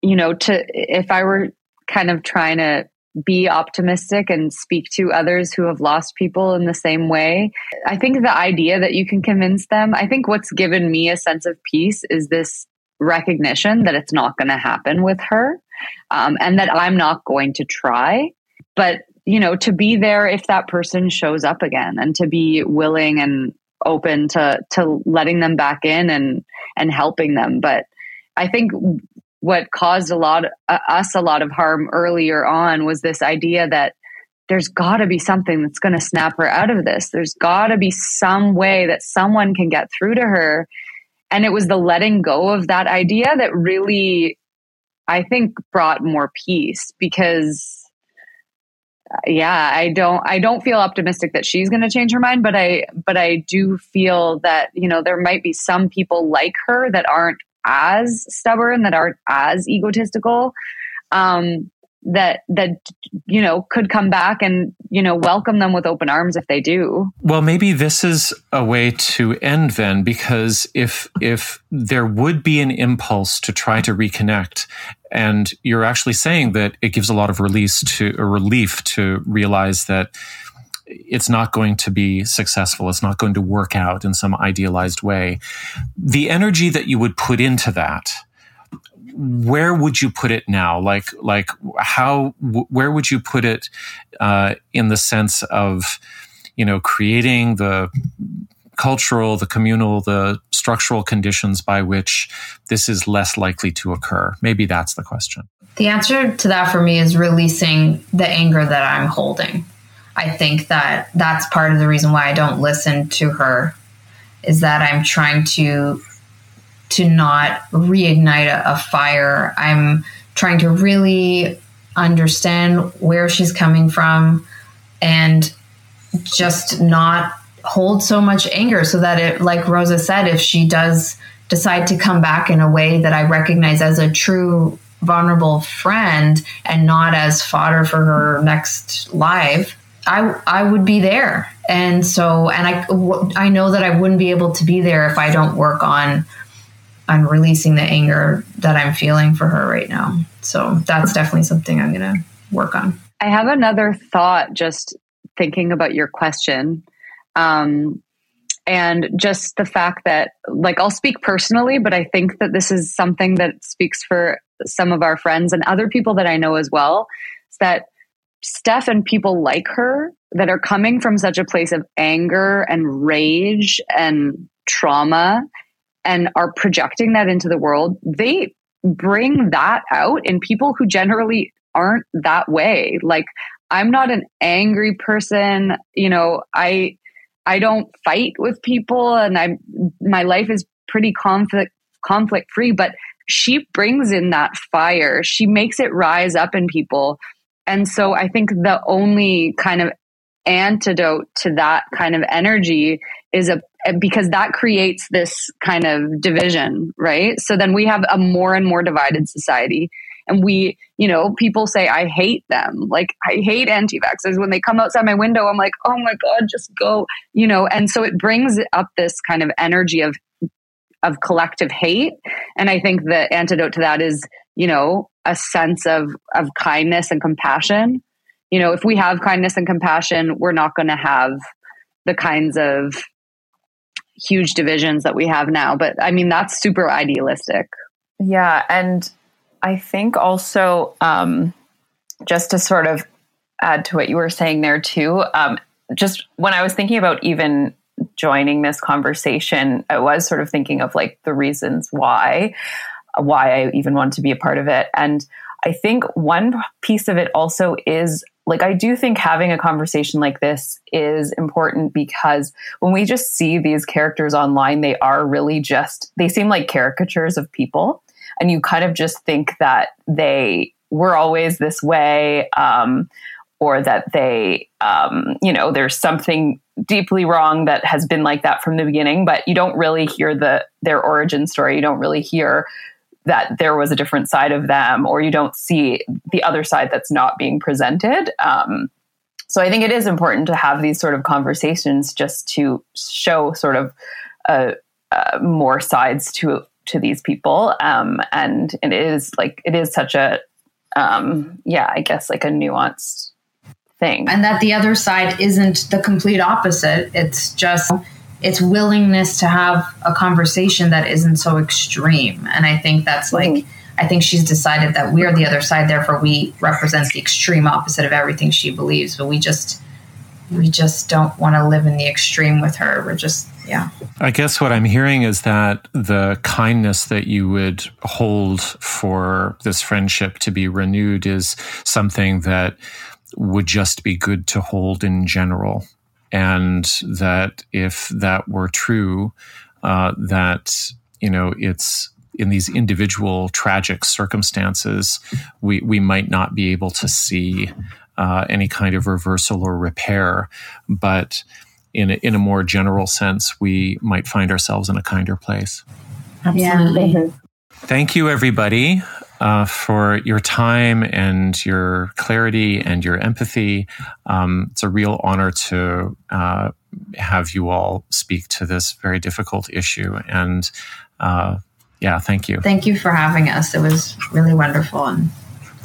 you know to if I were kind of trying to be optimistic and speak to others who have lost people in the same way. I think the idea that you can convince them, I think what's given me a sense of peace is this recognition that it's not going to happen with her um, and that I'm not going to try. But, you know, to be there if that person shows up again and to be willing and open to to letting them back in and and helping them but i think what caused a lot uh, us a lot of harm earlier on was this idea that there's got to be something that's going to snap her out of this. There's got to be some way that someone can get through to her. And it was the letting go of that idea that really, I think, brought more peace because uh, yeah i don't i don't feel optimistic that she's going to change her mind but i but i do feel that you know there might be some people like her that aren't as stubborn, that aren't as egotistical, um, that that you know could come back and you know welcome them with open arms if they do. Well, maybe this is a way to end then, because if if there would be an impulse to try to reconnect, and you're actually saying that it gives a lot of release to a relief to realize that it's not going to be successful. It's not going to work out in some idealized way. The energy that you would put into that, where would you put it now? Like, like how, where would you put it uh, in the sense of, you know, creating the cultural, the communal, the structural conditions by which this is less likely to occur? Maybe that's the question. The answer to that for me is releasing the anger that I'm holding. I think that that's part of the reason why I don't listen to her is that I'm trying to to not reignite a, a fire. I'm trying to really understand where she's coming from and just not hold so much anger so that it like Rosa said if she does decide to come back in a way that I recognize as a true vulnerable friend and not as fodder for her next life I I would be there. And so and I I know that I wouldn't be able to be there if I don't work on on releasing the anger that I'm feeling for her right now. So that's definitely something I'm going to work on. I have another thought just thinking about your question. Um, and just the fact that like I'll speak personally, but I think that this is something that speaks for some of our friends and other people that I know as well. Is that Steph and people like her that are coming from such a place of anger and rage and trauma and are projecting that into the world, they bring that out in people who generally aren't that way. Like I'm not an angry person, you know, I I don't fight with people and I my life is pretty conflict conflict free, but she brings in that fire. She makes it rise up in people and so I think the only kind of antidote to that kind of energy is a because that creates this kind of division, right? So then we have a more and more divided society. And we, you know, people say, I hate them. Like, I hate anti vaxxers. When they come outside my window, I'm like, oh my God, just go, you know. And so it brings up this kind of energy of, of collective hate. And I think the antidote to that is, you know, a sense of, of kindness and compassion. You know, if we have kindness and compassion, we're not going to have the kinds of huge divisions that we have now. But I mean, that's super idealistic. Yeah. And I think also, um, just to sort of add to what you were saying there too, um, just when I was thinking about even joining this conversation, I was sort of thinking of like the reasons why, why I even wanted to be a part of it. And I think one piece of it also is like I do think having a conversation like this is important because when we just see these characters online, they are really just, they seem like caricatures of people. And you kind of just think that they were always this way, um, or that they, um, you know, there's something deeply wrong that has been like that from the beginning, but you don't really hear the their origin story. You don't really hear that there was a different side of them or you don't see the other side that's not being presented. Um, so i think it is important to have these sort of conversations just to show sort of uh, uh, more sides to to these people. Um, and it is like it is such a um, yeah i guess like a nuanced thing. And that the other side isn't the complete opposite. It's just it's willingness to have a conversation that isn't so extreme. And I think that's like, mm-hmm. I think she's decided that we're the other side, therefore we represent the extreme opposite of everything she believes. But we just, we just don't want to live in the extreme with her. We're just, yeah. I guess what I'm hearing is that the kindness that you would hold for this friendship to be renewed is something that would just be good to hold in general and that if that were true, uh, that you know it's in these individual tragic circumstances, we we might not be able to see uh, any kind of reversal or repair, but in a, in a more general sense, we might find ourselves in a kinder place. Absolutely. Yeah. Thank you, everybody uh, for your time and your clarity and your empathy. Um, it's a real honor to uh, have you all speak to this very difficult issue. And uh, yeah, thank you. Thank you for having us. It was really wonderful. And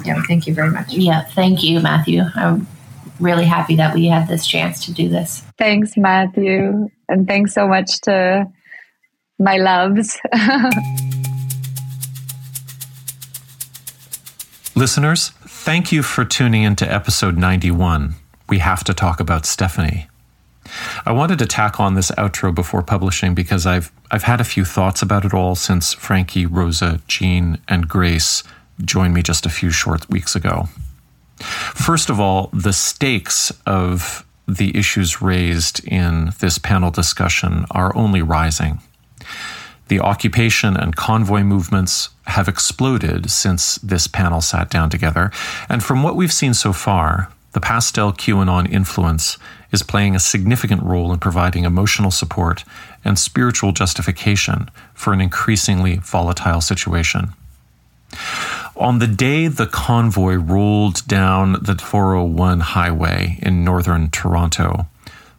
yeah, thank you very much. Yeah, thank you, Matthew. I'm really happy that we had this chance to do this. Thanks, Matthew. And thanks so much to my loves. Listeners, thank you for tuning into episode 91. We have to talk about Stephanie. I wanted to tack on this outro before publishing because I've I've had a few thoughts about it all since Frankie, Rosa, Jean, and Grace joined me just a few short weeks ago. First of all, the stakes of the issues raised in this panel discussion are only rising. The occupation and convoy movements have exploded since this panel sat down together. And from what we've seen so far, the pastel QAnon influence is playing a significant role in providing emotional support and spiritual justification for an increasingly volatile situation. On the day the convoy rolled down the 401 highway in northern Toronto,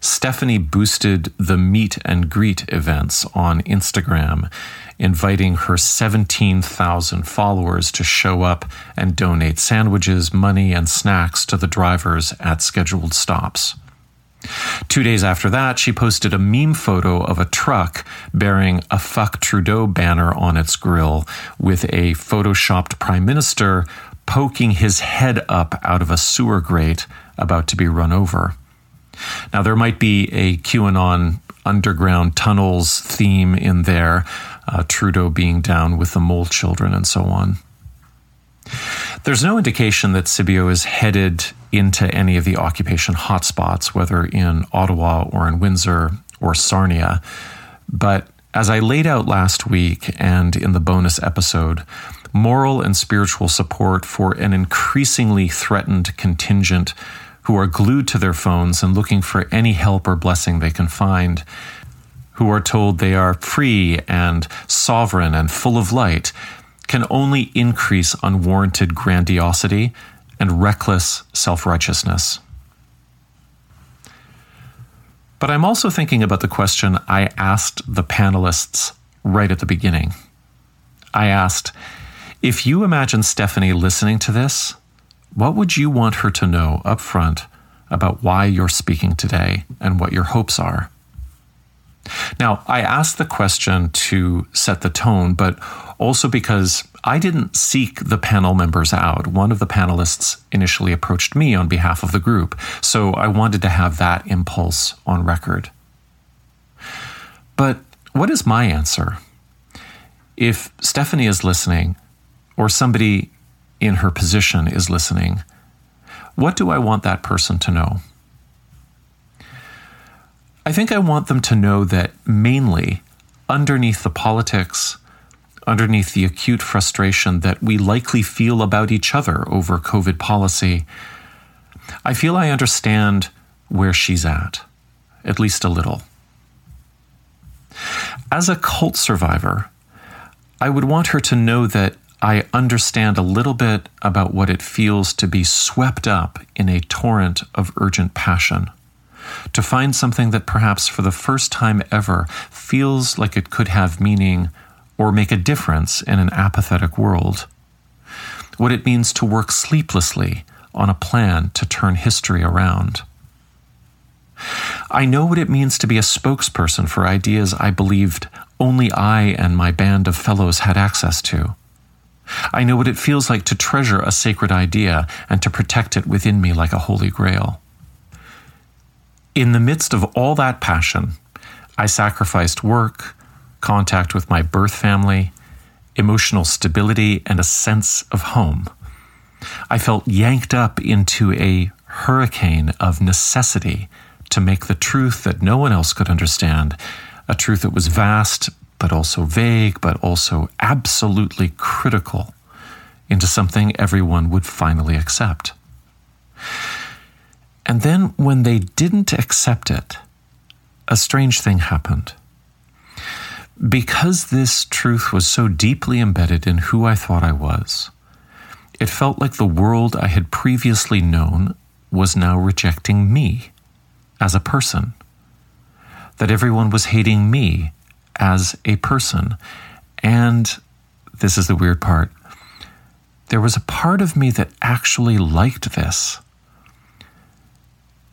Stephanie boosted the meet and greet events on Instagram, inviting her 17,000 followers to show up and donate sandwiches, money, and snacks to the drivers at scheduled stops. Two days after that, she posted a meme photo of a truck bearing a Fuck Trudeau banner on its grill with a photoshopped prime minister poking his head up out of a sewer grate about to be run over. Now, there might be a QAnon underground tunnels theme in there, uh, Trudeau being down with the mole children and so on. There's no indication that Sibbio is headed into any of the occupation hotspots, whether in Ottawa or in Windsor or Sarnia. But as I laid out last week and in the bonus episode, moral and spiritual support for an increasingly threatened contingent who are glued to their phones and looking for any help or blessing they can find, who are told they are free and sovereign and full of light, can only increase unwarranted grandiosity and reckless self righteousness. But I'm also thinking about the question I asked the panelists right at the beginning. I asked, if you imagine Stephanie listening to this, what would you want her to know up front about why you're speaking today and what your hopes are? Now, I asked the question to set the tone, but also because I didn't seek the panel members out. One of the panelists initially approached me on behalf of the group, so I wanted to have that impulse on record. But what is my answer? If Stephanie is listening, or somebody in her position is listening, what do I want that person to know? I think I want them to know that mainly underneath the politics, underneath the acute frustration that we likely feel about each other over COVID policy, I feel I understand where she's at, at least a little. As a cult survivor, I would want her to know that I understand a little bit about what it feels to be swept up in a torrent of urgent passion. To find something that perhaps for the first time ever feels like it could have meaning or make a difference in an apathetic world. What it means to work sleeplessly on a plan to turn history around. I know what it means to be a spokesperson for ideas I believed only I and my band of fellows had access to. I know what it feels like to treasure a sacred idea and to protect it within me like a holy grail. In the midst of all that passion, I sacrificed work, contact with my birth family, emotional stability, and a sense of home. I felt yanked up into a hurricane of necessity to make the truth that no one else could understand, a truth that was vast but also vague, but also absolutely critical into something everyone would finally accept. And then when they didn't accept it, a strange thing happened. Because this truth was so deeply embedded in who I thought I was, it felt like the world I had previously known was now rejecting me as a person. That everyone was hating me as a person. And this is the weird part there was a part of me that actually liked this.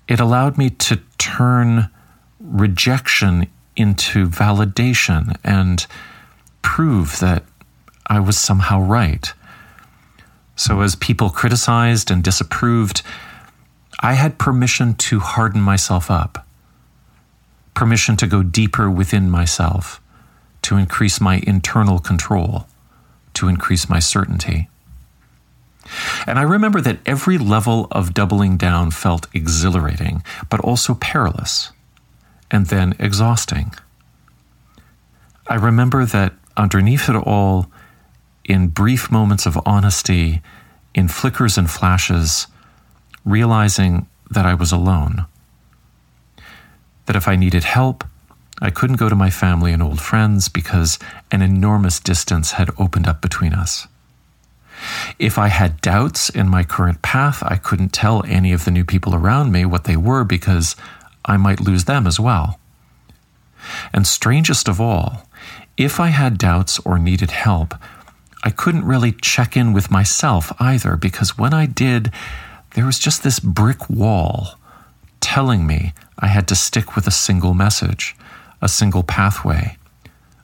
It allowed me to turn rejection into validation and prove that I was somehow right. So, as people criticized and disapproved, I had permission to harden myself up permission to go deeper within myself, to increase my internal control, to increase my certainty. And I remember that every level of doubling down felt exhilarating, but also perilous, and then exhausting. I remember that underneath it all, in brief moments of honesty, in flickers and flashes, realizing that I was alone that if I needed help, I couldn't go to my family and old friends because an enormous distance had opened up between us. If I had doubts in my current path, I couldn't tell any of the new people around me what they were because I might lose them as well. And strangest of all, if I had doubts or needed help, I couldn't really check in with myself either because when I did, there was just this brick wall telling me I had to stick with a single message, a single pathway,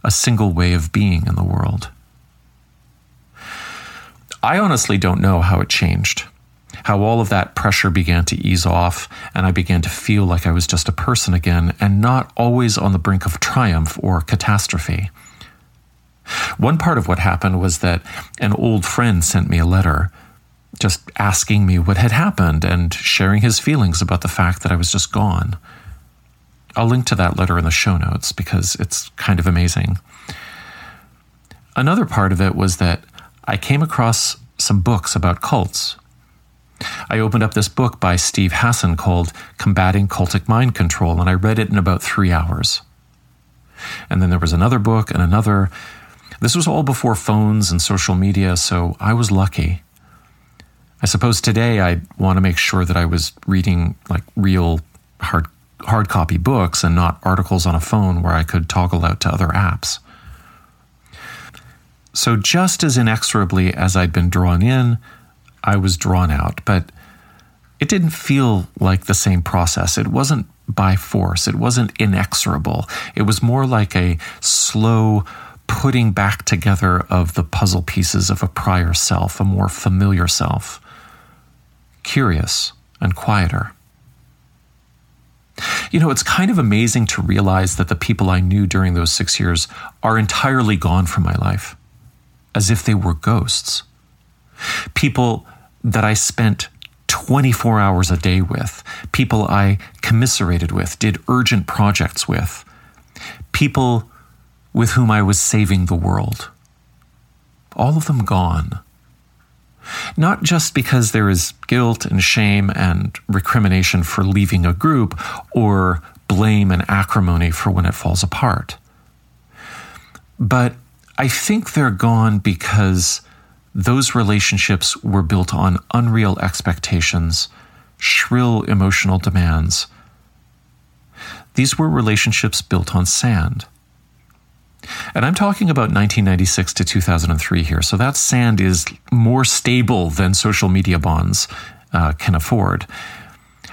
a single way of being in the world. I honestly don't know how it changed, how all of that pressure began to ease off, and I began to feel like I was just a person again and not always on the brink of triumph or catastrophe. One part of what happened was that an old friend sent me a letter just asking me what had happened and sharing his feelings about the fact that I was just gone. I'll link to that letter in the show notes because it's kind of amazing. Another part of it was that I came across some books about cults. I opened up this book by Steve Hassan called Combating Cultic Mind Control, and I read it in about three hours. And then there was another book and another. This was all before phones and social media, so I was lucky. I suppose today I want to make sure that I was reading like real hard hard copy books and not articles on a phone where I could toggle out to other apps. So just as inexorably as I'd been drawn in, I was drawn out, but it didn't feel like the same process. It wasn't by force. It wasn't inexorable. It was more like a slow putting back together of the puzzle pieces of a prior self, a more familiar self curious, and quieter. You know, it's kind of amazing to realize that the people I knew during those six years are entirely gone from my life, as if they were ghosts. People that I spent 24 hours a day with, people I commiserated with, did urgent projects with, people with whom I was saving the world. All of them gone not just because there is guilt and shame and recrimination for leaving a group or blame and acrimony for when it falls apart. But I think they're gone because those relationships were built on unreal expectations, shrill emotional demands. These were relationships built on sand. And I'm talking about 1996 to 2003 here. So that sand is more stable than social media bonds uh, can afford.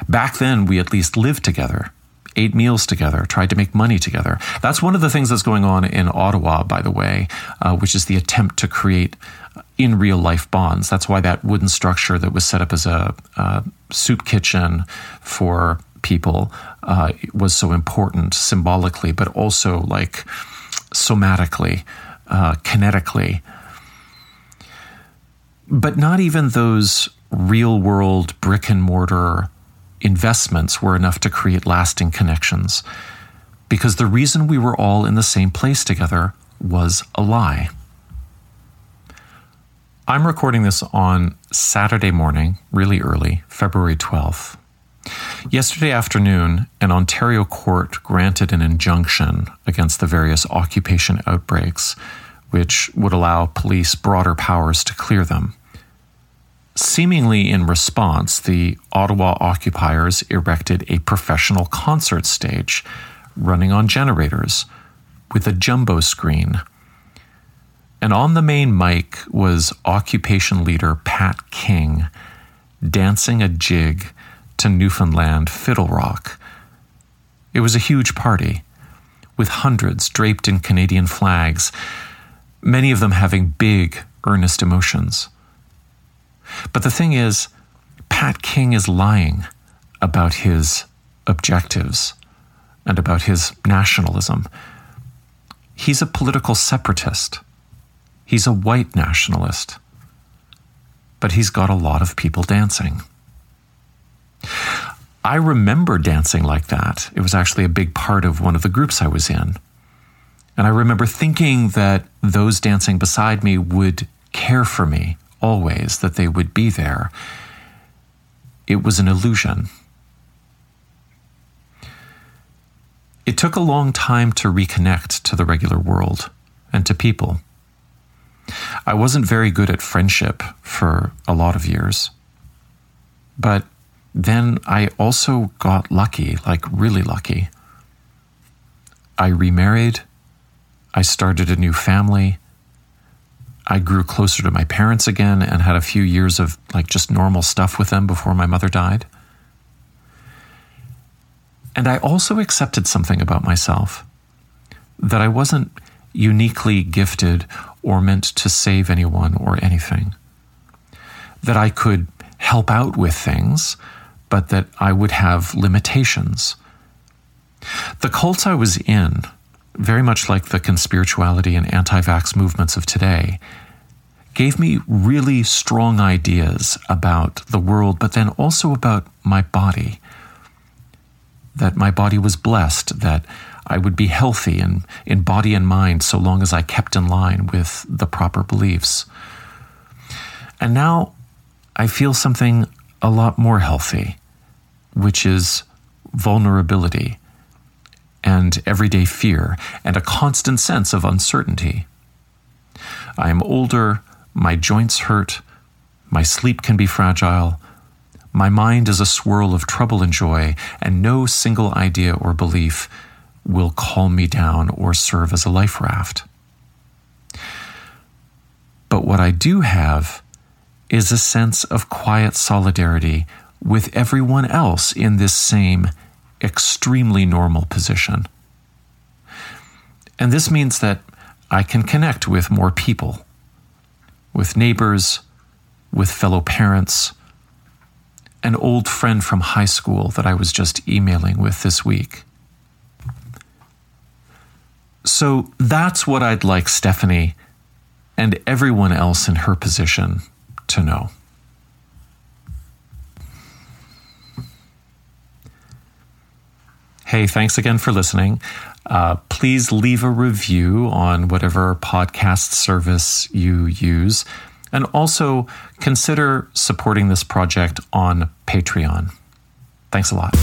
Back then, we at least lived together, ate meals together, tried to make money together. That's one of the things that's going on in Ottawa, by the way, uh, which is the attempt to create in real life bonds. That's why that wooden structure that was set up as a, a soup kitchen for people uh, was so important symbolically, but also like somatically, uh, kinetically. But not even those real world brick and mortar investments were enough to create lasting connections. Because the reason we were all in the same place together was a lie. I'm recording this on Saturday morning, really early, February 12th. Yesterday afternoon, an Ontario court granted an injunction against the various occupation outbreaks, which would allow police broader powers to clear them. Seemingly in response, the Ottawa occupiers erected a professional concert stage running on generators with a jumbo screen. And on the main mic was occupation leader Pat King dancing a jig to Newfoundland fiddle rock. It was a huge party, with hundreds draped in Canadian flags, many of them having big, earnest emotions. But the thing is, Pat King is lying about his objectives and about his nationalism. He's a political separatist. He's a white nationalist. But he's got a lot of people dancing. I remember dancing like that. It was actually a big part of one of the groups I was in. And I remember thinking that those dancing beside me would care for me always, that they would be there. It was an illusion. It took a long time to reconnect to the regular world and to people. I wasn't very good at friendship for a lot of years. But then I also got lucky, like really lucky. I remarried. I started a new family. I grew closer to my parents again and had a few years of like just normal stuff with them before my mother died. And I also accepted something about myself that I wasn't uniquely gifted or meant to save anyone or anything. That I could help out with things but that I would have limitations. The cults I was in, very much like the conspirituality and anti vax movements of today, gave me really strong ideas about the world, but then also about my body. That my body was blessed, that I would be healthy in, in body and mind so long as I kept in line with the proper beliefs. And now I feel something a lot more healthy, which is vulnerability and everyday fear and a constant sense of uncertainty. I am older, my joints hurt, my sleep can be fragile, my mind is a swirl of trouble and joy, and no single idea or belief will calm me down or serve as a life raft. But what I do have is a sense of quiet solidarity with everyone else in this same extremely normal position. And this means that I can connect with more people, with neighbors, with fellow parents, an old friend from high school that I was just emailing with this week. So that's what I'd like Stephanie and everyone else in her position to know. Hey, thanks again for listening. Uh, please leave a review on whatever podcast service you use. And also consider supporting this project on Patreon. Thanks a lot.